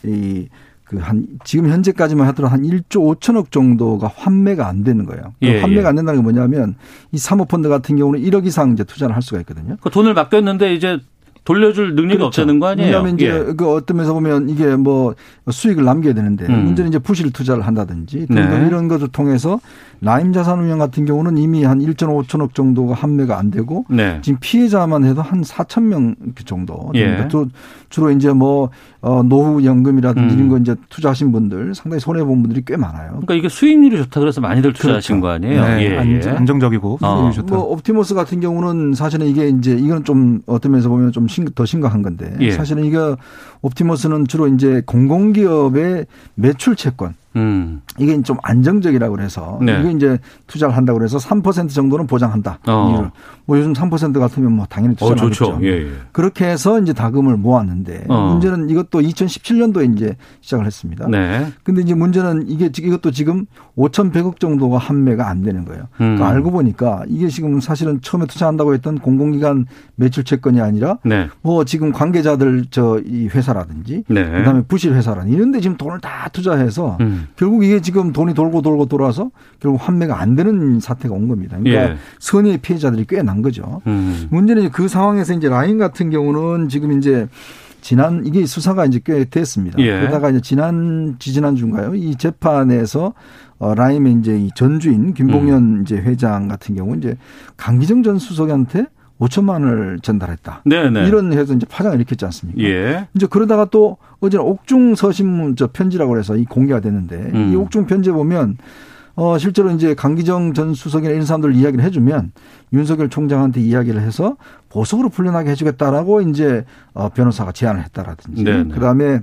이 그 한 지금 현재까지만 하더라도 한 1조 5천억 정도가 환매가 안 되는 거예요. 그 예, 환매가 예. 안 된다는 게 뭐냐면 이 사모펀드 같은 경우는 1억 이상 이제 투자를 할 수가 있거든요. 그 돈을 맡겼는데 이제 돌려줄 능력이 그렇죠. 없다는 거 아니에요? 왜냐하면 이제 예. 그 어떤 면에서 보면 이게 뭐 수익을 남겨야 되는데 음. 문제는 이제 부실 투자를 한다든지 네. 이런 것을 통해서 라임 자산운용 같은 경우는 이미 한 1.5천억 정도가 판매가 안 되고 네. 지금 피해자만 해도 한 4천 명 정도 됩니다. 예. 주로 이제 뭐 어, 노후 연금이라든지 음. 이런 거 이제 투자하신 분들 상당히 손해 본 분들이 꽤 많아요. 그러니까 이게 수익률이 좋다 그래서 많이들 투자하신 그렇죠. 거 아니에요? 네. 예. 예. 안정적이고 어. 수익률이 좋다. 뭐 옵티머스 같은 경우는 사실은 이게 이제 이건 좀 어떤 면에서 보면 좀 더 심각한 건데 예. 사실은 이게 옵티머스는 주로 이제 공공기업의 매출 채권 음. 이게 좀 안정적이라고 그래서 네. 이게 이제 투자를 한다고 그래서 3% 정도는 보장한다. 어. 뭐 요즘 3% 같으면 뭐 당연히 투자를 어, 하겠죠. 예, 예. 그렇게 해서 이제 다금을 모았는데 어. 문제는 이것도 2017년도에 이제 시작을 했습니다. 네. 근데 이제 문제는 이게 이것도 지금 5,100억 정도가 판매가 안 되는 거예요. 음. 그러니까 알고 보니까 이게 지금 사실은 처음에 투자한다고 했던 공공기관 매출 채권이 아니라 네. 뭐 지금 관계자들 저 이 회사라든지 네. 그다음에 부실 회사라든지 이런 데 지금 돈을 다 투자해서 음. 결국 이게 지금 돈이 돌고 돌고 돌아서 결국 환매가 안 되는 사태가 온 겁니다. 그러니까 예. 선의의 피해자들이 꽤 난 거죠. 음. 문제는 그 상황에서 이제 라인 같은 경우는 지금 이제 지난 이게 수사가 이제 꽤 됐습니다. 예. 그러다가 이제 지난 지지난 주인가요? 이 재판에서 어 라임의 이제 이 전주인 김봉현 음. 이제 회장 같은 경우 이제 강기정 전 수석한테 5천만 원을 전달했다. 네네. 이런 해서 이제 파장을 일으켰지 않습니까? 예. 이제 그러다가 또 어제는 옥중 서신문 저 편지라고 해서 이 공개가 됐는데 음. 이 옥중 편지 보면 어 실제로 이제 강기정 전 수석이나 이런 사람들 이야기를 해주면 윤석열 총장한테 이야기를 해서 보석으로 풀려나게 해주겠다라고 이제 어 변호사가 제안을 했다라든지 네네. 그다음에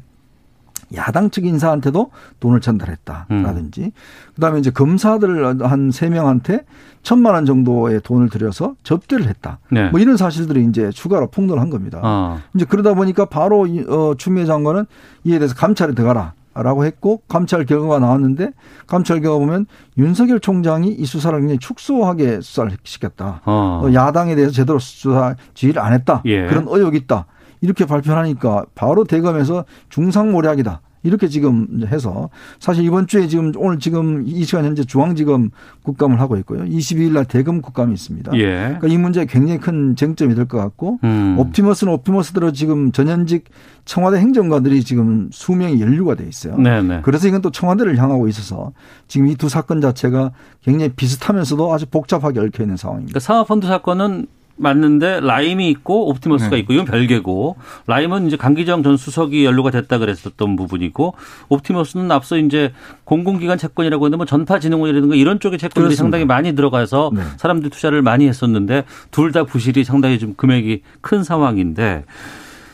야당 측 인사한테도 돈을 전달했다라든지 음. 그다음에 이제 검사들 한 세 명한테 천만 원 정도의 돈을 들여서 접대를 했다. 네. 뭐 이런 사실들이 이제 추가로 폭로한 겁니다. 아. 이제 그러다 보니까 바로 어 추미애 장관은 이에 대해서 감찰에 들어가라. 라고 했고 감찰 결과가 나왔는데 감찰 결과 보면 윤석열 총장이 이 수사를 굉장히 축소하게 수사를 시켰다. 어. 어 야당에 대해서 제대로 수사 지휘를 안 했다. 예. 그런 의혹이 있다. 이렇게 발표하니까 바로 대검에서 중상모략이다. 이렇게 지금 해서 사실 이번 주에 지금 오늘 지금 이 시간 현재 중앙지검 국감을 하고 있고요. 22일 날 대검 국감이 있습니다. 예. 그러니까 이 문제가 굉장히 큰 쟁점이 될 것 같고 음. 옵티머스는 옵티머스대로 지금 전현직 청와대 행정관들이 지금 수명이 연루가 돼 있어요. 네네. 네. 그래서 이건 또 청와대를 향하고 있어서 지금 이 두 사건 자체가 굉장히 비슷하면서도 아주 복잡하게 얽혀 있는 상황입니다. 그러니까 사모펀드 사건은 맞는데 라임이 있고 옵티머스가 네. 있고 이건 별개고 라임은 이제 강기정 전 수석이 연루가 됐다 그랬었던 부분이고 옵티머스는 앞서 이제 공공기관 채권이라고 했는데 뭐 전파진흥원이라든가 이런 쪽의 채권들이 그렇습니다. 상당히 많이 들어가서 네. 사람들이 투자를 많이 했었는데 둘 다 부실이 상당히 좀 금액이 큰 상황인데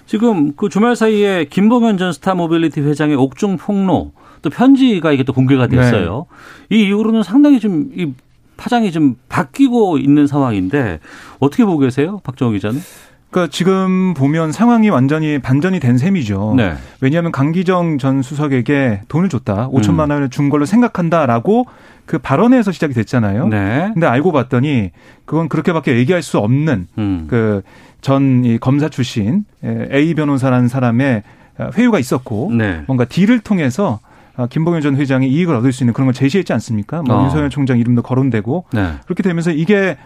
지금 그 주말 사이에 김봉현 전 스타모빌리티 회장의 옥중 폭로 또 편지가 이게 또 공개가 됐어요. 네. 이 이후로는 상당히 좀 이 파장이 좀 바뀌고 있는 상황인데 어떻게 보고 계세요, 박정호 기자는? 그러니까 지금 보면 상황이 완전히 반전이 된 셈이죠. 네. 왜냐하면 강기정 전 수석에게 돈을 줬다, 5천만 음. 원을 준 걸로 생각한다라고 그 발언에서 시작이 됐잖아요. 네. 근데 알고 봤더니 그건 그렇게밖에 얘기할 수 없는 음. 그전 검사 출신 A 변호사라는 사람의 회유가 있었고 네. 뭔가 딜을 통해서 아, 김봉현 전 회장이 이익을 얻을 수 있는 그런 걸 제시했지 않습니까? 뭐 어. 윤석열 총장 이름도 거론되고 네. 그렇게 되면서 이게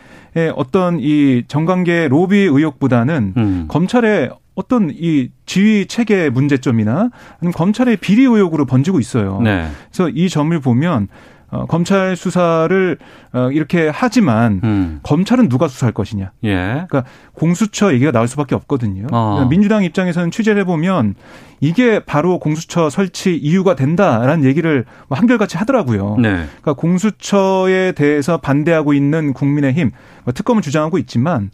어떤 이 정관계 로비 의혹보다는 음. 검찰의 어떤 이 지휘 체계 문제점이나 아니면 검찰의 비리 의혹으로 번지고 있어요. 네. 그래서 이 점을 보면 어, 검찰 수사를 어, 이렇게 하지만 음. 검찰은 누가 수사할 것이냐. 예. 그러니까 공수처 얘기가 나올 수밖에 없거든요. 어. 그러니까 민주당 입장에서는 취재를 해보면 이게 바로 공수처 설치 이유가 된다라는 얘기를 뭐 한결같이 하더라고요. 네. 그러니까 공수처에 대해서 반대하고 있는 국민의힘 뭐 특검을 주장하고 있지만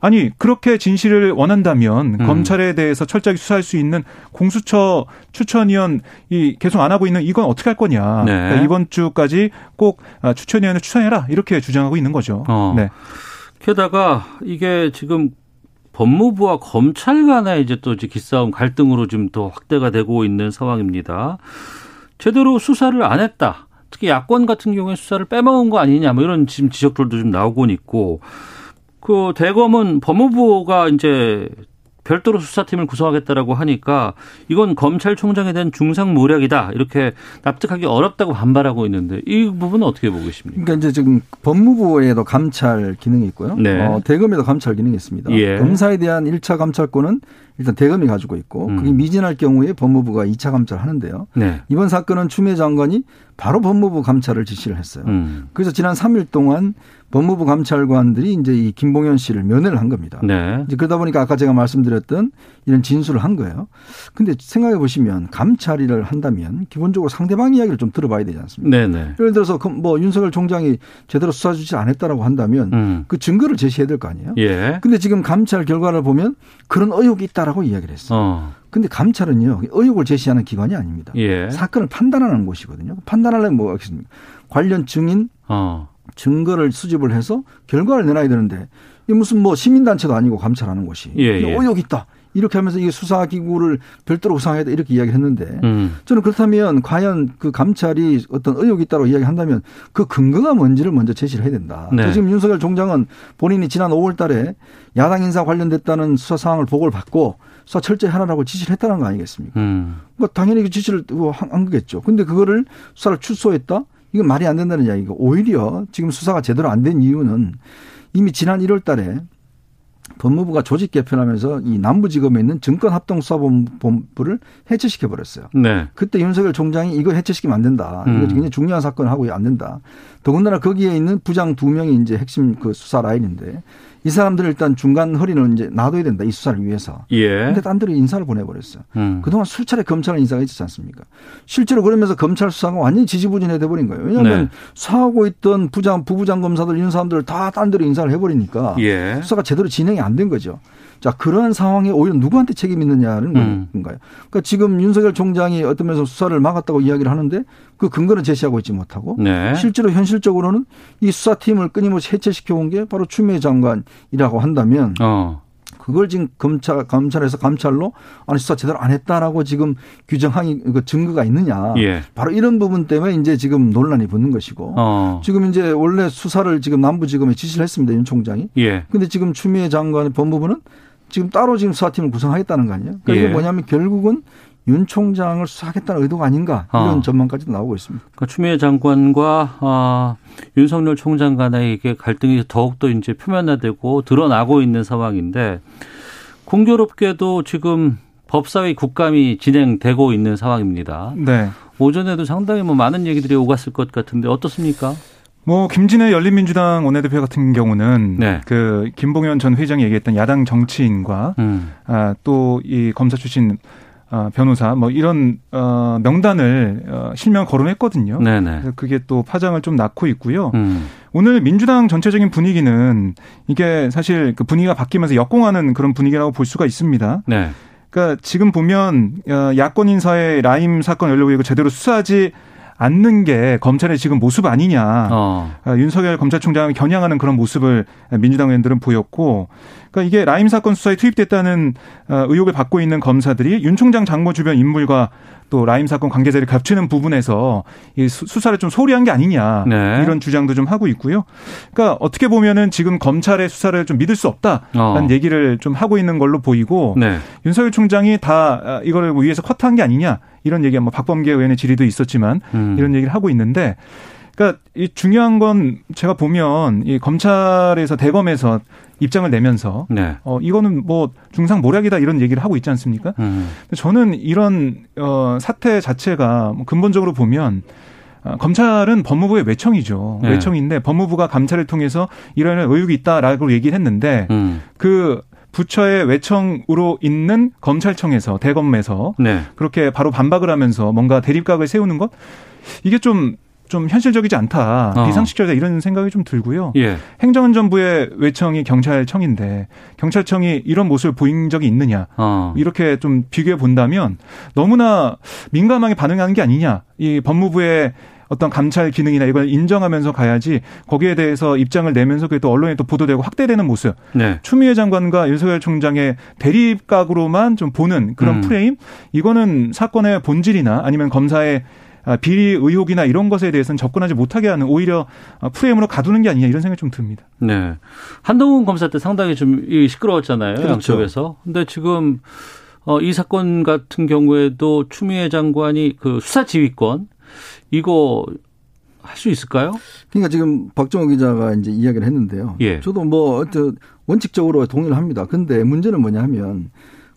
아니 그렇게 진실을 원한다면 음. 검찰에 대해서 철저하게 수사할 수 있는 공수처 추천위원 이 계속 안 하고 있는 이건 어떻게 할 거냐 네. 그러니까 이번 주까지 꼭 아, 추천위원을 추천해라 이렇게 주장하고 있는 거죠. 어. 네. 게다가 이게 지금 법무부와 검찰 간의 이제 또 이제 기싸움 갈등으로 지금 더 확대가 되고 있는 상황입니다. 제대로 수사를 안 했다. 특히 야권 같은 경우에 수사를 빼먹은 거 아니냐 뭐 이런 지금 지적들도 좀 나오고 있고 그 대검은 법무부가 이제 별도로 수사팀을 구성하겠다라고 하니까 이건 검찰총장에 대한 중상모략이다 이렇게 납득하기 어렵다고 반발하고 있는데 이 부분은 어떻게 보고 계십니까? 그러니까 이제 지금 법무부에도 감찰 기능이 있고요. 네. 어, 대검에도 감찰 기능이 있습니다. 예. 검사에 대한 1차 감찰권은 일단 대검이 가지고 있고 음. 그게 미진할 경우에 법무부가 2차 감찰을 하는데요. 네. 이번 사건은 추미애 장관이 바로 법무부 감찰을 지시를 했어요. 음. 그래서 지난 3일 동안 법무부 감찰관들이 이제 이 김봉현 씨를 면회를 한 겁니다. 네. 이제 그러다 보니까 아까 제가 말씀드렸던 이런 진술을 한 거예요. 근데 생각해 보시면 감찰을 한다면 기본적으로 상대방 이야기를 좀 들어봐야 되지 않습니까? 네네. 네. 예를 들어서 그뭐 윤석열 총장이 제대로 수사 주지 않았다라고 한다면 음. 그 증거를 제시해야 될 거 아니에요? 예. 근데 지금 감찰 결과를 보면 그런 의혹이 있다라고 이야기를 했어요. 어. 근데 감찰은요 의혹을 제시하는 기관이 아닙니다. 예. 사건을 판단하는 곳이거든요. 판단하려면 뭐가 있습니까? 관련 증인, 어. 증거를 수집을 해서 결과를 내놔야 되는데 이 무슨 뭐 시민단체도 아니고 감찰하는 곳이 예, 예. 의혹 있다. 이렇게 하면서 이게 수사기구를 별도로 구성해야 돼 이렇게 이야기를 했는데 음. 저는 그렇다면 과연 그 감찰이 어떤 의혹이 있다고 이야기한다면 그 근거가 뭔지를 먼저 제시를 해야 된다. 네. 지금 윤석열 총장은 본인이 지난 5월 달에 야당 인사 관련됐다는 수사 상황을 보고를 받고 수사 철저히 하라고 지시를 했다는 거 아니겠습니까? 음. 뭐 당연히 그 지시를 한 거겠죠. 근데 그거를 수사를 출소했다? 이건 말이 안 된다는 이야기고 오히려 지금 수사가 제대로 안 된 이유는 이미 지난 1월 달에 법무부가 조직 개편하면서 이 남부지검에 있는 증권합동수사본부를 해체시켜 버렸어요. 네. 그때 윤석열 총장이 이거 해체시키면 안 된다. 이거 음. 굉장히 중요한 사건을 하고 안 된다. 더군다나 거기에 있는 부장 두 명이 이제 핵심 그 수사 라인인데 이 사람들을 일단 중간 허리는 이제 놔둬야 된다. 이 수사를 위해서. 예. 근데 딴 데로 인사를 보내버렸어요. 음. 그동안 수차례 검찰 인사가 있었지 않습니까? 실제로 그러면서 검찰 수사가 완전히 지지부진해 돼버린 거예요. 왜냐하면 네. 수하고 있던 부장, 부부장 검사들 이런 사람들을 다 딴 데로 인사를 해버리니까 예. 수사가 제대로 진행이 안 된 거죠. 자, 그러한 상황에 오히려 누구한테 책임이 있느냐는 음. 건가요? 그러니까 지금 윤석열 총장이 어떤 면에서 수사를 막았다고 이야기를 하는데 그 근거는 제시하고 있지 못하고 네. 실제로 현실적으로는 이 수사팀을 끊임없이 해체시켜 온 게 바로 추미애 장관이라고 한다면 어. 그걸 지금 검찰 검찰에서 감찰로 아니 수사 제대로 안 했다라고 지금 규정항의 그 증거가 있느냐. 예. 바로 이런 부분 때문에 이제 지금 논란이 붙는 것이고 어. 지금 이제 원래 수사를 지금 남부지검에 지시를 했습니다 윤 총장이. 예. 근데 지금 추미애 장관의 법무부는 지금 따로 지금 수사팀을 구성하겠다는 거 아니에요? 그러니까 예. 뭐냐면 결국은 윤 총장을 수사하겠다는 의도가 아닌가 이런 어. 전망까지도 나오고 있습니다. 그러니까 추미애 장관과 어, 윤석열 총장 간의 이게 갈등이 더욱더 이제 표면화되고 드러나고 있는 상황인데 공교롭게도 지금 법사위 국감이 진행되고 있는 상황입니다. 네. 오전에도 상당히 뭐 많은 얘기들이 오갔을 것 같은데 어떻습니까? 뭐 김진애 열린민주당 원내대표 같은 경우는 네. 그 김봉현 전 회장이 얘기했던 야당 정치인과 음. 아, 또 이 검사 출신 어, 변호사 뭐 이런 어, 명단을 어, 실명 거론했거든요. 네네. 그래서 그게 또 파장을 좀 낳고 있고요. 음. 오늘 민주당 전체적인 분위기는 이게 사실 그 분위기가 바뀌면서 역공하는 그런 분위기라고 볼 수가 있습니다. 네. 그러니까 지금 보면 어, 야권 인사의 라임 사건 연루고 이거 제대로 수사하지 않는 게 검찰의 지금 모습 아니냐. 어. 어. 윤석열 검찰총장을 겨냥하는 그런 모습을 민주당 의원들은 보였고, 그러니까 이게 라임 사건 수사에 투입됐다는 어, 의혹을 받고 있는 검사들이 윤 총장 장모 주변 인물과 또 라임 사건 관계자를 겹치는 부분에서 이 수사를 좀 소홀히 한 게 아니냐 네. 이런 주장도 좀 하고 있고요. 그러니까 어떻게 보면은 지금 검찰의 수사를 좀 믿을 수 없다라는 어. 얘기를 좀 하고 있는 걸로 보이고 네. 윤석열 총장이 다 아, 이거를 위해서 커트한 게 아니냐 이런 얘기가 뭐 박범계 의원의 질의도 있었지만 음. 이런 얘기를 하고 있는데 그러니까 이 중요한 건 제가 보면 이 검찰에서 대검에서 입장을 내면서 네. 어 이거는 뭐 중상 모략이다 이런 얘기를 하고 있지 않습니까? 음. 저는 이런 어 사태 자체가 뭐 근본적으로 보면 어, 검찰은 법무부의 외청이죠. 네. 외청인데 법무부가 감찰을 통해서 이런 의혹이 있다라고 얘기를 했는데 음. 그 부처의 외청으로 있는 검찰청에서 대검에서 네. 그렇게 바로 반박을 하면서 뭔가 대립각을 세우는 것 이게 좀좀 현실적이지 않다, 어. 비상식적이다 이런 생각이 좀 들고요. 예. 행정안전부의 외청이 경찰청인데 경찰청이 이런 모습을 보인 적이 있느냐 어. 이렇게 좀 비교해 본다면 너무나 민감하게 반응하는 게 아니냐. 이 법무부의 어떤 감찰 기능이나 이걸 인정하면서 가야지 거기에 대해서 입장을 내면서 그게 또 언론에 또 보도되고 확대되는 모습. 네. 추미애 장관과 윤석열 총장의 대립각으로만 좀 보는 그런 음. 프레임 이거는 사건의 본질이나 아니면 검사의 아, 비리 의혹이나 이런 것에 대해서는 접근하지 못하게 하는 오히려 프레임으로 가두는 게 아니냐 이런 생각이 좀 듭니다. 네. 한동훈 검사 때 상당히 좀 시끄러웠잖아요. 그렇죠. 양쪽에서. 근데 지금 어, 이 사건 같은 경우에도 추미애 장관이 그 수사 지휘권 이거 할 수 있을까요? 그러니까 지금 박정호 기자가 이제 이야기를 했는데요. 예. 저도 뭐 어떤 원칙적으로 동의를 합니다. 근데 문제는 뭐냐 하면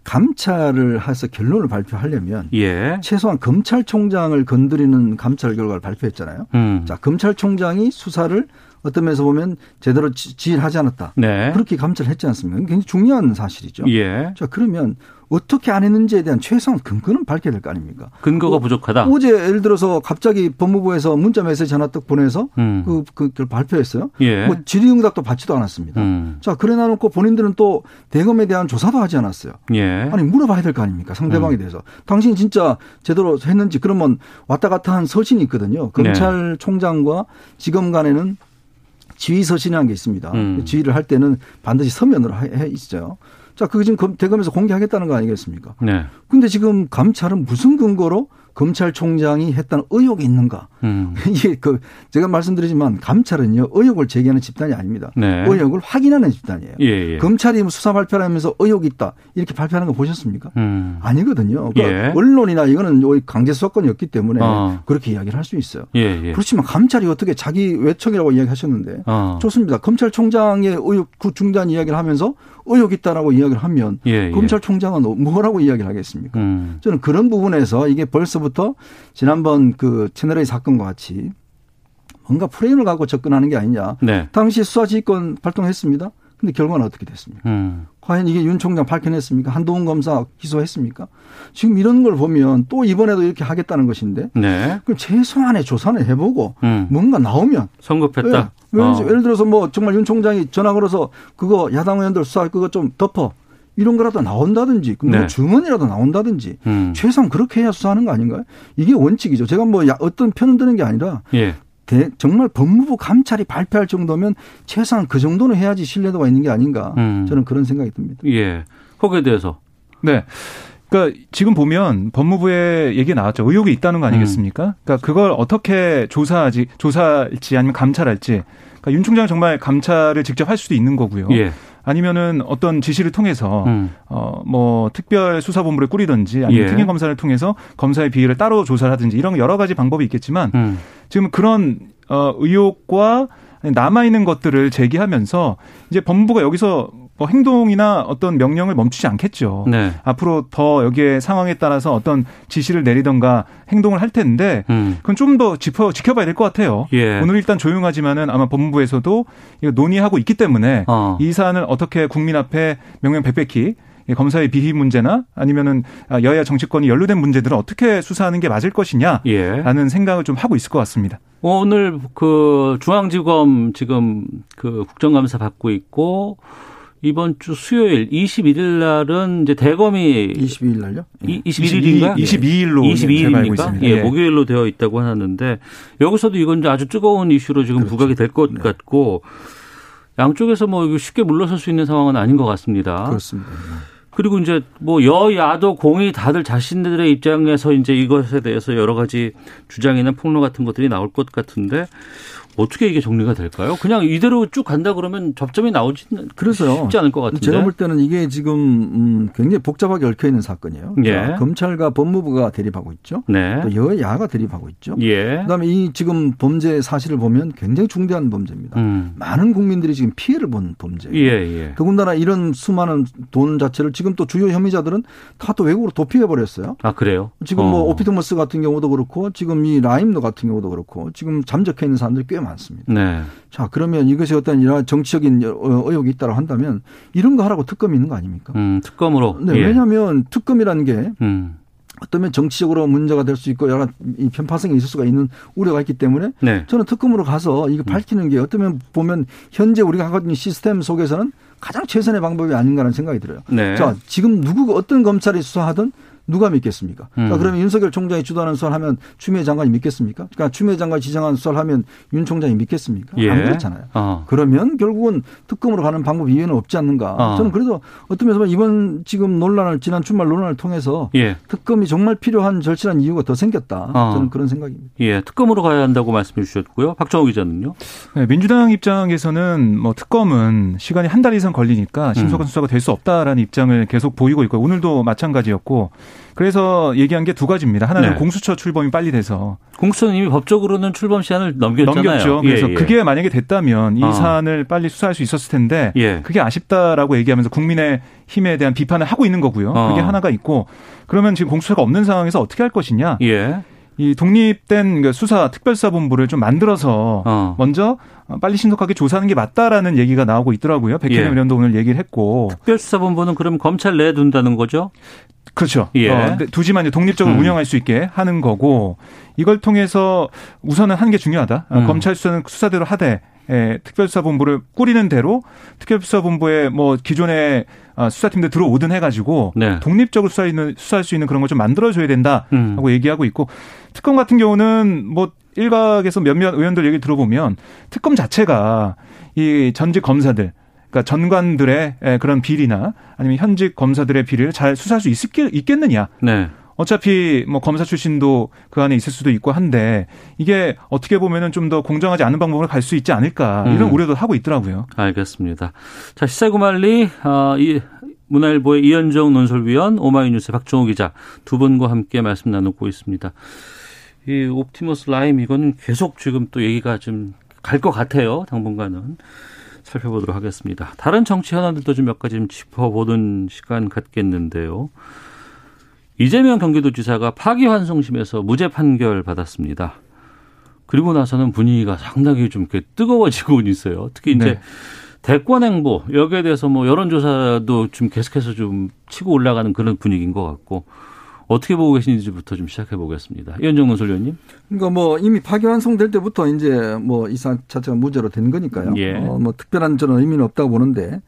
감찰을 해서 결론을 발표하려면 예. 최소한 검찰총장을 건드리는 감찰 결과를 발표했잖아요. 음. 자, 검찰총장이 수사를 어떤 면에서 보면 제대로 지휘를 하지 않았다. 네. 그렇게 감찰을 했지 않습니까? 굉장히 중요한 사실이죠. 예. 자, 그러면 어떻게 안 했는지에 대한 최소한 근거는 밝혀야 될 거 아닙니까? 근거가 어, 부족하다. 어제 예를 들어서 갑자기 법무부에서 문자 메시지 하나 딱 보내서 음. 그, 그, 그걸 발표했어요. 예. 뭐 질의응답도 받지도 않았습니다. 음. 자, 그래 놔놓고 본인들은 또 대검에 대한 조사도 하지 않았어요. 예. 아니, 물어봐야 될 거 아닙니까? 상대방에 음. 대해서. 당신이 진짜 제대로 했는지 그러면 왔다 갔다 한 서신이 있거든요. 검찰총장과 지검 간에는 지휘 서신이라는 게 있습니다. 음. 지휘를 할 때는 반드시 서면으로 해 있어요. 자, 그거 지금 대검에서 공개하겠다는 거 아니겠습니까? 네. 근데 지금 감찰은 무슨 근거로 검찰총장이 했다는 의혹이 있는가? 음. 이게 그 제가 말씀드리지만 감찰은요 의혹을 제기하는 집단이 아닙니다. 네. 의혹을 확인하는 집단이에요. 예, 예. 검찰이 뭐 수사 발표를 하면서 의혹이 있다 이렇게 발표하는 거 보셨습니까? 음. 아니거든요. 그러니까 예. 언론이나 이거는 강제 수사권이었기 때문에 어. 그렇게 이야기를 할 수 있어요. 예, 예, 그렇지만 감찰이 어떻게 자기 외청이라고 이야기하셨는데 어. 좋습니다. 검찰총장의 의혹 그 중단 이야기를 하면서 의혹 있다라고 이야기를 하면 예, 예. 검찰총장은 뭐라고 이야기를 하겠습니까? 음. 저는 그런 부분에서 이게 벌써 부터 지난번 그 채널A 사건과 같이 뭔가 프레임을 갖고 접근하는 게 아니냐. 네. 당시 수사지휘권 발동했습니다. 근데 결과는 어떻게 됐습니까? 음. 과연 이게 윤 총장 밝혀냈습니까? 한동훈 검사 기소했습니까? 지금 이런 걸 보면 또 이번에도 이렇게 하겠다는 것인데. 네. 그럼 최소한의 조사는 해보고 음. 뭔가 나오면. 성급했다. 네. 어. 예를 들어서 뭐 정말 윤 총장이 전화 걸어서 그거 야당 의원들 수사 그거 좀 덮어. 이런 거라도 나온다든지 뭐 네. 주문이라도 나온다든지 음. 최소한 그렇게 해야 수사하는 거 아닌가요? 이게 원칙이죠. 제가 뭐 어떤 편을 드는 게 아니라 예. 대, 정말 법무부 감찰이 발표할 정도면 최소한 그 정도는 해야지 신뢰도가 있는 게 아닌가 음. 저는 그런 생각이 듭니다. 예. 거기에 대해서 네. 그러니까 지금 보면 법무부의 얘기 나왔죠. 의혹이 있다는 거 아니겠습니까? 음. 그러니까 그걸 어떻게 조사하지, 조사할지 아니면 감찰할지. 그러니까 윤 총장 정말 감찰을 직접 할 수도 있는 거고요. 예. 아니면은 어떤 지시를 통해서 음. 어뭐 특별 수사본부를 꾸리든지 아니면 예. 특임 검사를 통해서 검사의 비위를 따로 조사를 하든지 이런 여러 가지 방법이 있겠지만 음. 지금 그런 어 의혹과 남아 있는 것들을 제기하면서 이제 법무부가 여기서 뭐 행동이나 어떤 명령을 멈추지 않겠죠. 네. 앞으로 더 여기에 상황에 따라서 어떤 지시를 내리던가 행동을 할 텐데 음. 그건 좀더 지켜 지켜봐야 될 것 같아요. 예. 오늘 일단 조용하지만은 아마 법무부에서도 이거 논의하고 있기 때문에 어. 이 사안을 어떻게 국민 앞에 명명백백히 검사의 비리 문제나 아니면은 여야 정치권이 연루된 문제들을 어떻게 수사하는 게 맞을 것이냐라는 예. 생각을 좀 하고 있을 것 같습니다. 오늘 그 중앙지검 지금 그 국정감사 받고 있고 이번 주 수요일 21일 날은 이제 대검이 22일 날요? 예. 21일인가? 22일로 22일입니까? 예, 예, 목요일로 되어 있다고 하는데 여기서도 이건 아주 뜨거운 이슈로 지금 그렇죠. 부각이 될것 네. 같고 양쪽에서 뭐 쉽게 물러설 수 있는 상황은 아닌 것 같습니다. 그렇습니다. 그리고 이제 뭐 여야도 공이 다들 자신들의 입장에서 이제 이것에 대해서 여러 가지 주장이나 폭로 같은 것들이 나올 것 같은데 어떻게 이게 정리가 될까요? 그냥 이대로 쭉 간다 그러면 접점이 나오지는 그래서 쉽지 않을 것 같은데. 제가 볼 때는 이게 지금 음 굉장히 복잡하게 얽혀 있는 사건이에요. 예. 자, 검찰과 법무부가 대립하고 있죠. 네. 또 여야가 대립하고 있죠. 예. 그다음에 이 지금 범죄 사실을 보면 굉장히 중대한 범죄입니다. 음. 많은 국민들이 지금 피해를 본 범죄예요. 예, 예. 더군다나 이런 수많은 돈 자체를 지금 또 주요 혐의자들은 다 또 외국으로 도피해 버렸어요. 아 그래요? 지금 뭐 어. 뭐 오피트머스 같은 경우도 그렇고 지금 이 라임도 같은 경우도 그렇고 지금 잠적해 있는 사람들이 꽤 많습니다. 네. 자, 그러면 이것이 어떤 이런 정치적인 의혹이 있다고 한다면 이런 거 하라고 특검이 있는 거 아닙니까? 음, 특검으로. 네, 예. 왜냐하면 특검이라는 게 음. 어쩌면 정치적으로 문제가 될 수 있고 여러 이 편파성이 있을 수가 있는 우려가 있기 때문에 네. 저는 특검으로 가서 이거 밝히는 게 어쩌면 보면 현재 우리가 하고 있는 시스템 속에서는 가장 최선의 방법이 아닌가라는 생각이 들어요. 네. 자, 지금 누구 어떤 검찰이 수사하든 누가 믿겠습니까? 그러니까 음. 그러면 윤석열 총장이 주도하는 수사를 하면 추미애 장관이 믿겠습니까? 그러니까 추미애 장관이 지정한 수사를 하면 윤 총장이 믿겠습니까? 예. 안 그렇잖아요. 어. 그러면 결국은 특검으로 가는 방법 이외에는 없지 않는가. 어. 저는 그래도 어떤 면에서 이번 지금 논란을 지난 주말 논란을 통해서 예. 특검이 정말 필요한 절실한 이유가 더 생겼다. 어. 저는 그런 생각입니다. 예, 특검으로 가야 한다고 말씀해 주셨고요. 박정호 기자는요? 네, 민주당 입장에서는 뭐 특검은 시간이 한 달 이상 걸리니까 신속한 음. 수사가 될 수 없다라는 입장을 계속 보이고 있고 오늘도 마찬가지였고 그래서 얘기한 게 두 가지입니다. 하나는 네. 공수처 출범이 빨리 돼서 공수처는 이미 법적으로는 출범 시한을 넘겼잖아요. 넘겼죠. 그래서 예, 예. 그게 만약에 됐다면 이 어. 사안을 빨리 수사할 수 있었을 텐데 예. 그게 아쉽다라고 얘기하면서 국민의 힘에 대한 비판을 하고 있는 거고요. 어. 그게 하나가 있고 그러면 지금 공수처가 없는 상황에서 어떻게 할 것이냐? 예. 이 독립된 그 수사 특별사본부를 좀 만들어서 어. 먼저 빨리 신속하게 조사하는 게 맞다라는 얘기가 나오고 있더라고요. 백혜점 예. 의원도 오늘 얘기를 했고. 특별수사본부는 그럼 검찰 내에 둔다는 거죠? 그렇죠. 예. 어, 두지만 독립적으로 음. 운영할 수 있게 하는 거고 이걸 통해서 우선은 하는 게 중요하다. 음. 검찰 수사는 수사대로 하되 예, 특별수사본부를 꾸리는 대로 특별수사본부에 뭐 기존의 아, 수사팀들 들어오든 해가지고 네. 독립적으로 수사 있는 수사할 수 있는 그런 걸 좀 만들어줘야 된다라고 음. 얘기하고 있고 특검 같은 경우는 뭐 일각에서 몇몇 의원들 얘기 들어보면 특검 자체가 이 전직 검사들 그러니까 전관들의 그런 비리나 아니면 현직 검사들의 비리를 잘 수사할 수 있겠느냐. 네. 어차피 뭐 검사 출신도 그 안에 있을 수도 있고 한데 이게 어떻게 보면은 좀 더 공정하지 않은 방법으로 갈 수 있지 않을까 이런 음. 우려도 하고 있더라고요. 알겠습니다. 자 시사구말리 어, 이 문화일보의 이현정 논설위원 오마이뉴스 박종호 기자 두 분과 함께 말씀 나누고 있습니다. 이 옵티머스 라임 이거는 계속 지금 또 얘기가 좀 갈 것 같아요. 당분간은. 살펴보도록 하겠습니다. 다른 정치 현안들도 좀 몇 가지 좀 짚어보는 시간 갖겠는데요. 이재명 경기도지사가 파기환송심에서 무죄 판결 받았습니다. 그리고 나서는 분위기가 상당히 좀 뜨거워지고 있어요. 특히 이제 네. 대권 행보 여기에 대해서 뭐 여론조사도 좀 계속해서 좀 치고 올라가는 그런 분위기인 것 같고 어떻게 보고 계시는지부터 좀 시작해 보겠습니다. 이현정 논설위원님. 그러니까 뭐 이미 파기환송될 때부터 이제 뭐 이사 자체가 무죄로 된 거니까요. 예. 어, 뭐 특별한 저는 의미는 없다고 보는데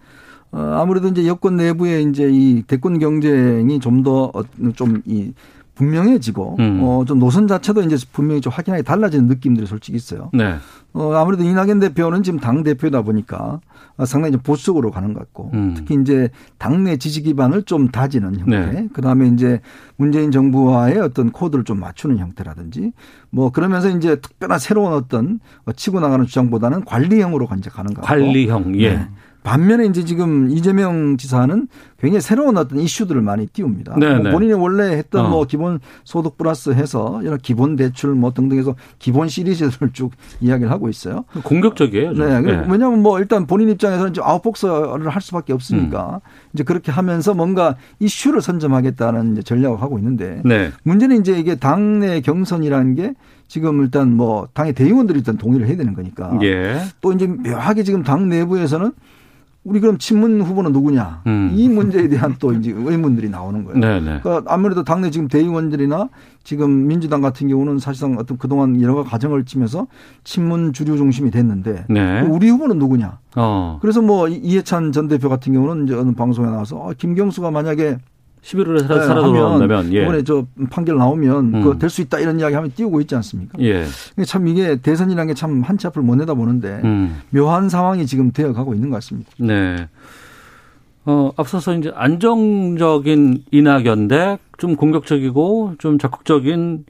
어, 아무래도 이제 여권 내부에 이제 이 대권 경쟁이 좀 더 좀이 어, 분명해지고 음. 어 좀 노선 자체도 이제 분명히 좀 확연하게 달라지는 느낌들이 솔직히 있어요. 네. 어 아무래도 이낙연 대표는 지금 당 대표다 보니까 상당히 좀 보수적으로 가는 것 같고 음. 특히 이제 당내 지지 기반을 좀 다지는 형태. 네. 그 다음에 이제 문재인 정부와의 어떤 코드를 좀 맞추는 형태라든지 뭐 그러면서 이제 특별한 새로운 어떤 치고 나가는 주장보다는 관리형으로 이제 가는 것 같고. 관리형. 예. 네. 반면에 이제 지금 이재명 지사는 굉장히 새로운 어떤 이슈들을 많이 띄웁니다. 네, 뭐 네. 본인이 원래 했던 어. 뭐 기본 소득 플러스 해서 이런 기본 대출 뭐 등등 해서 기본 시리즈를 쭉 이야기를 하고 있어요. 공격적이에요. 네. 네. 왜냐하면 뭐 일단 본인 입장에서는 이제 아웃복서를 할 수밖에 없으니까 음. 이제 그렇게 하면서 뭔가 이슈를 선점하겠다는 전략을 하고 있는데 네. 문제는 이제 이게 당내 경선이라는 게 지금 일단 뭐 당의 대의원들이 일단 동의를 해야 되는 거니까 예. 또 이제 묘하게 지금 당 내부에서는 우리 그럼 친문 후보는 누구냐 음. 이 문제에 대한 또 이제 의문들이 나오는 거예요. 네네. 네. 그러니까 아무래도 당내 지금 대의원들이나 지금 민주당 같은 경우는 사실상 어떤 그동안 여러 가지 과정을 치면서 친문 주류 중심이 됐는데 네. 우리 후보는 누구냐. 어. 그래서 뭐 이해찬 전 대표 같은 경우는 이제 어느 방송에 나와서 아, 김경수가 만약에 11월에 살아, 네, 살아 돌아온다면 예. 이번에 저 판결 나오면 음. 그될 수 있다 이런 이야기 하면 띄우고 있지 않습니까? 예. 참 이게 대선이라는 게 참 한치 앞을 못 내다 보는데 음. 묘한 상황이 지금 되어가고 있는 것 같습니다. 네. 어, 앞서서 이제 안정적인 이낙연 대 좀 공격적이고 좀 적극적인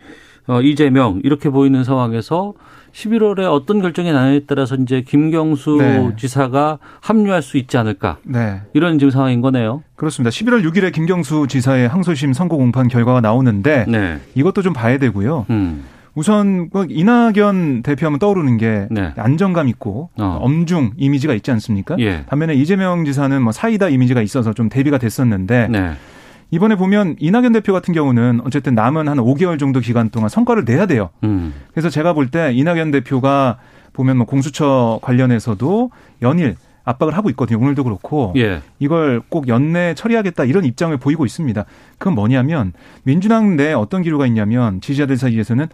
어, 이재명 이렇게 보이는 상황에서 11월에 어떤 결정이 나냐에 따라서 이제 김경수 네. 지사가 합류할 수 있지 않을까. 네. 이런 지금 상황인 거네요. 그렇습니다. 11월 6일에 김경수 지사의 항소심 선고 공판 결과가 나오는데 네. 이것도 좀 봐야 되고요. 음. 우선 그 이낙연 대표하면 떠오르는 게 네. 안정감 있고 어. 엄중 이미지가 있지 않습니까? 예. 반면에 이재명 지사는 뭐 사이다 이미지가 있어서 좀 대비가 됐었는데 네. 이번에 보면 이낙연 대표 같은 경우는 어쨌든 남은 한 5개월 정도 기간 동안 성과를 내야 돼요. 음. 그래서 제가 볼 때 이낙연 대표가 보면 뭐 공수처 관련해서도 연일 압박을 하고 있거든요. 오늘도 그렇고 예. 이걸 꼭 연내 처리하겠다 이런 입장을 보이고 있습니다. 그건 뭐냐면 민주당 내 어떤 기류가 있냐면 지지자들 사이에서는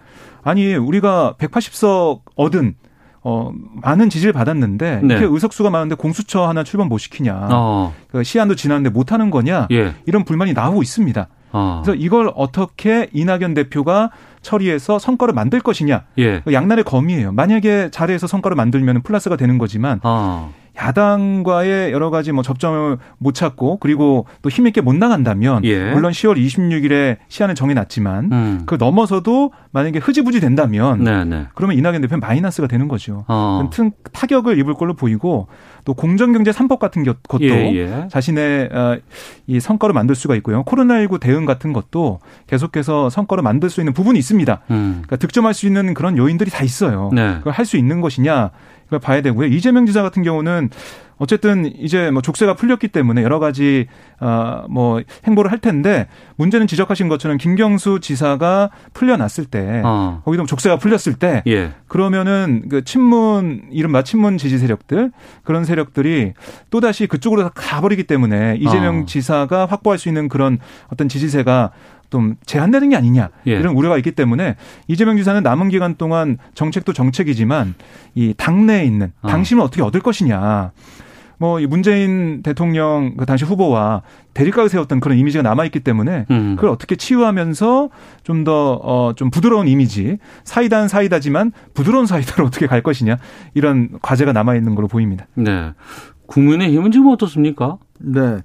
아니 우리가 180석 얻은 어, 많은 지지를 받았는데 네. 이렇게 의석수가 많은데 공수처 하나 출범 못 시키냐. 어. 그 시한도 지났는데 못 하는 거냐. 예. 이런 불만이 나오고 있습니다. 어. 그래서 이걸 어떻게 이낙연 대표가 처리해서 성과를 만들 것이냐. 예. 그 양날의 검이에요. 만약에 잘해서 성과를 만들면 플러스가 되는 거지만 어. 야당과의 여러 가지 뭐 접점을 못 찾고 그리고 또 힘있게 못 나간다면 예. 물론 10월 26일에 시한을 정해놨지만 음. 그 넘어서도 만약에 흐지부지 된다면 네네. 네. 그러면 이낙연 대표는 마이너스가 되는 거죠. 어. 타격을 입을 걸로 보이고 또 공정경제 3법 같은 것도 예, 예. 자신의 어, 이 성과를 만들 수가 있고요. 코로나19 대응 같은 것도 계속해서 성과를 만들 수 있는 부분이 있습니다. 음. 그러니까 득점할 수 있는 그런 요인들이 다 있어요. 네. 그걸 할 수 있는 것이냐 그걸 봐야 되고요. 이재명 지사 같은 경우는 어쨌든 이제 뭐 족쇄가 풀렸기 때문에 여러 가지 어뭐 행보를 할 텐데 문제는 지적하신 것처럼 김경수 지사가 풀려났을 때 어. 거기도 족쇄가 풀렸을 때 예. 그러면은 그 친문 이른바 친문 지지 세력들 그런 세력들이 또 다시 그쪽으로 가버리기 때문에 이재명 어. 지사가 확보할 수 있는 그런 어떤 지지세가 좀 제한되는 게 아니냐 예. 이런 우려가 있기 때문에 이재명 지사는 남은 기간 동안 정책도 정책이지만 이 당내에 있는 어. 당심을 어 떻게 얻을 것이냐. 뭐, 이 문재인 대통령 그 당시 후보와 대립각을 세웠던 그런 이미지가 남아 있기 때문에 음. 그걸 어떻게 치유하면서 좀 더, 어, 좀 부드러운 이미지, 사이다는 사이다지만 부드러운 사이다로 어떻게 갈 것이냐 이런 과제가 남아 있는 걸로 보입니다. 네. 국민의힘은 지금 어떻습니까? 네.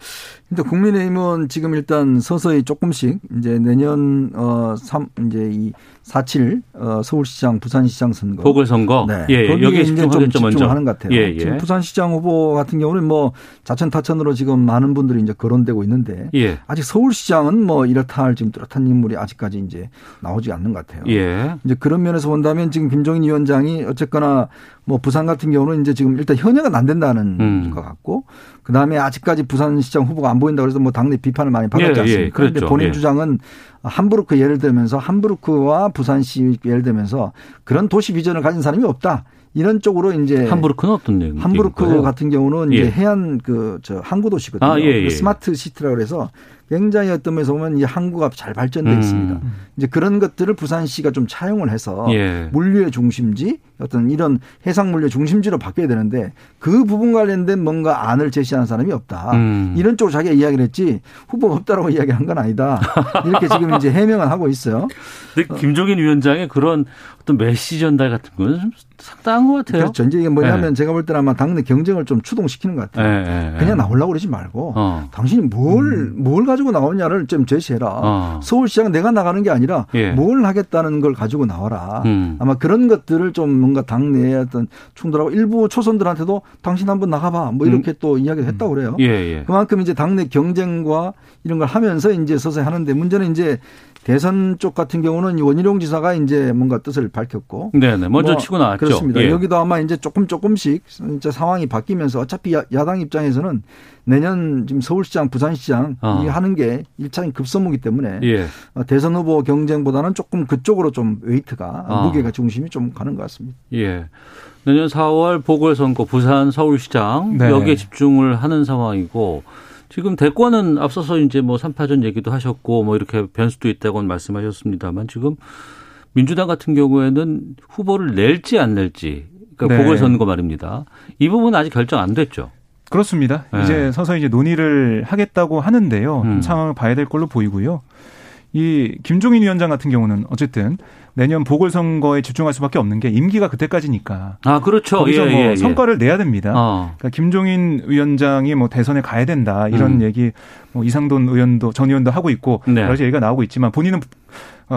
근데 국민의힘은 지금 일단 서서히 조금씩 이제 내년 어3 이제 이4.7 어, 서울시장, 부산시장 선거. 보궐선거. 네. 예, 예. 여기에 이제 좀 집중하는 것 같아요. 예, 예. 지금 부산시장 후보 같은 경우는 뭐 자천 타천으로 지금 많은 분들이 이제 거론되고 있는데 예. 아직 서울시장은 뭐 이렇다 할 지금 뚜렷한 인물이 아직까지 이제 나오지 않는 것 같아요. 예. 이제 그런 면에서 본다면 지금 김종인 위원장이 어쨌거나 뭐 부산 같은 경우는 이제 지금 일단 현역은 안 된다는 음. 것 같고 그 다음에 아직까지 부산시장 후보가 안 보인다 그래서 뭐 당내 비판을 많이 받았지 예, 않습니까? 예, 그런데 그렇죠. 본인 예. 주장은 함부르크 예를 들면서 함부르크와 부산시 예를 들면서 그런 도시 비전을 가진 사람이 없다. 이런 쪽으로 이제 함부르크는 어떤 내용? 함부르크 같은 경우는 예. 이제 해안 그 저 항구 도시거든요. 아, 예, 예. 스마트 시티라 그래서 굉장히 어떤 면에서 보면 이 항구가 잘 발전돼 음. 있습니다. 이제 그런 것들을 부산시가 좀 차용을 해서 예. 물류의 중심지 어떤 이런 해상 물류 중심지로 바뀌어야 되는데 그 부분 관련된 뭔가 안을 제시하는 사람이 없다. 음. 이런 쪽으로 자기가 이야기를 했지 후보가 없다라고 이야기한 건 아니다. 이렇게 지금 이제 해명을 하고 있어요. 근데 김종인 위원장의 그런 어떤 메시 전달 같은 좀 상당한 것 같아요. 그렇죠. 이제 이게 뭐냐면 네. 제가 볼 때는 아마 당내 경쟁을 좀 추동시키는 것 같아요. 네, 네, 그냥 나오려고 그러지 말고 어. 당신이 뭘, 음. 뭘 가지고 나오냐를 좀 제시해라. 어. 서울시장 내가 나가는 게 아니라 예. 뭘 하겠다는 걸 가지고 나와라. 음. 아마 그런 것들을 좀 뭔가 당내에 어떤 충돌하고 일부 초선들한테도 당신 한번 나가봐. 뭐 이렇게 음. 또 이야기를 했다고 그래요. 예, 예. 그만큼 이제 당내 경쟁과 이런 걸 하면서 이제 서서히 하는데 문제는 이제 대선 쪽 같은 경우는 원희룡 지사가 이제 뭔가 뜻을 밝혔고. 네네. 먼저 뭐 치고 나왔죠. 그렇습니다. 예. 여기도 아마 이제 조금 조금씩 진짜 상황이 바뀌면서 어차피 야, 당 입장에서는 내년 지금 서울시장, 부산시장 어. 이 하는 게 1차인 급선무기 때문에 예. 어, 대선 후보 경쟁보다는 조금 그쪽으로 좀 웨이트가 어. 무게가 중심이 좀 가는 것 같습니다. 예. 내년 4월 보궐선거 부산 서울시장 네. 여기에 집중을 하는 상황이고 지금 대권은 앞서서 이제 뭐 3파전 얘기도 하셨고 뭐 이렇게 변수도 있다고는 말씀하셨습니다만 지금 민주당 같은 경우에는 후보를 낼지 안 낼지 그러니까 네. 보궐선거 말입니다. 이 부분은 아직 결정 안 됐죠. 그렇습니다. 네. 이제 서서히 이제 논의를 하겠다고 하는데요. 음. 상황을 봐야 될 걸로 보이고요. 이 김종인 위원장 같은 경우는 어쨌든 내년 보궐선거에 집중할 수밖에 없는 게 임기가 그때까지니까. 아 그렇죠. 거기서 예, 뭐 예, 성과를 내야 됩니다. 어. 그러니까 김종인 위원장이 뭐 대선에 가야 된다 이런 음. 얘기 뭐 이상돈 의원도 전 의원도 하고 있고 네. 여러 가지 얘기가 나오고 있지만 본인은 아,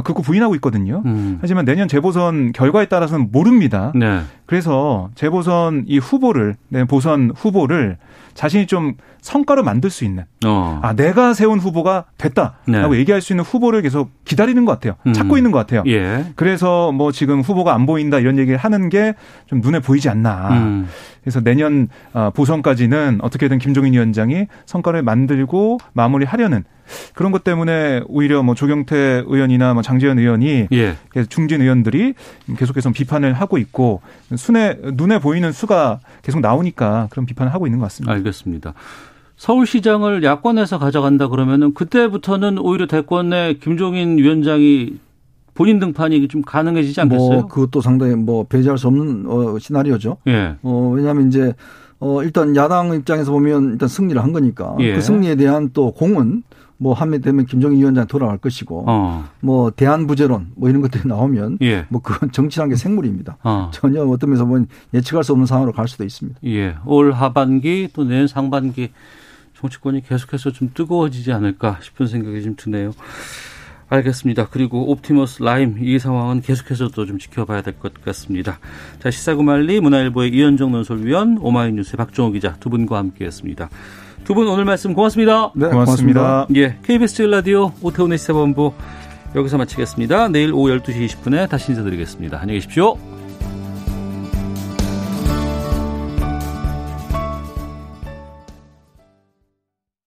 극구 부인하고 있거든요. 음. 하지만 내년 재보선 결과에 따라서는 모릅니다. 네. 그래서 재보선 이 후보를, 내 보선 후보를 자신이 좀 성과로 만들 수 있는 어. 아 내가 세운 후보가 됐다라고 네. 얘기할 수 있는 후보를 계속 기다리는 것 같아요. 음. 찾고 있는 것 같아요. 예. 그래서 뭐 지금 후보가 안 보인다 이런 얘기를 하는 게 좀 눈에 보이지 않나. 음. 그래서 내년 어, 보선까지는 어떻게든 김종인 위원장이 성과를 만들고 마무리하려는 그런 것 때문에 오히려 뭐 조경태 의원이나 뭐 장재현 의원이 예. 중진 의원들이 계속해서 비판을 하고 있고 순에 눈에 보이는 수가 계속 나오니까 그런 비판을 하고 있는 것 같습니다. 알겠습니다. 서울시장을 야권에서 가져간다 그러면은 그때부터는 오히려 대권에 김종인 위원장이 본인 등판이 좀 가능해지지 않겠어요? 뭐 그것도 상당히 뭐 배제할 수 없는 어, 시나리오죠. 예. 어, 왜냐하면 이제 어, 일단 야당 입장에서 보면 일단 승리를 한 거니까 예. 그 승리에 대한 또 공은 뭐 한면 되면 김정인 위원장 돌아갈 것이고 어. 뭐 대한 부재론 뭐 이런 것들이 나오면 예. 뭐 그건 정치란 게 생물입니다. 어. 전혀 어떤 면에서 보면 예측할 수 없는 상황으로 갈 수도 있습니다. 예. 올 하반기 또 내년 상반기 정치권이 계속해서 좀 뜨거워지지 않을까 싶은 생각이 좀 드네요. 알겠습니다. 그리고 옵티머스 라임 이 상황은 계속해서 또 좀 지켜봐야 될 것 같습니다. 자 시사구말리 문화일보의 이현정 논설위원 오마이뉴스의 박종호 기자 두 분과 함께했습니다. 두 분 오늘 말씀 고맙습니다. 네, 고맙습니다. 고맙습니다. 예, KBS 라디오 오태훈의 시사본부 여기서 마치겠습니다. 내일 오후 12시 20분에 다시 인사드리겠습니다. 안녕히 계십시오.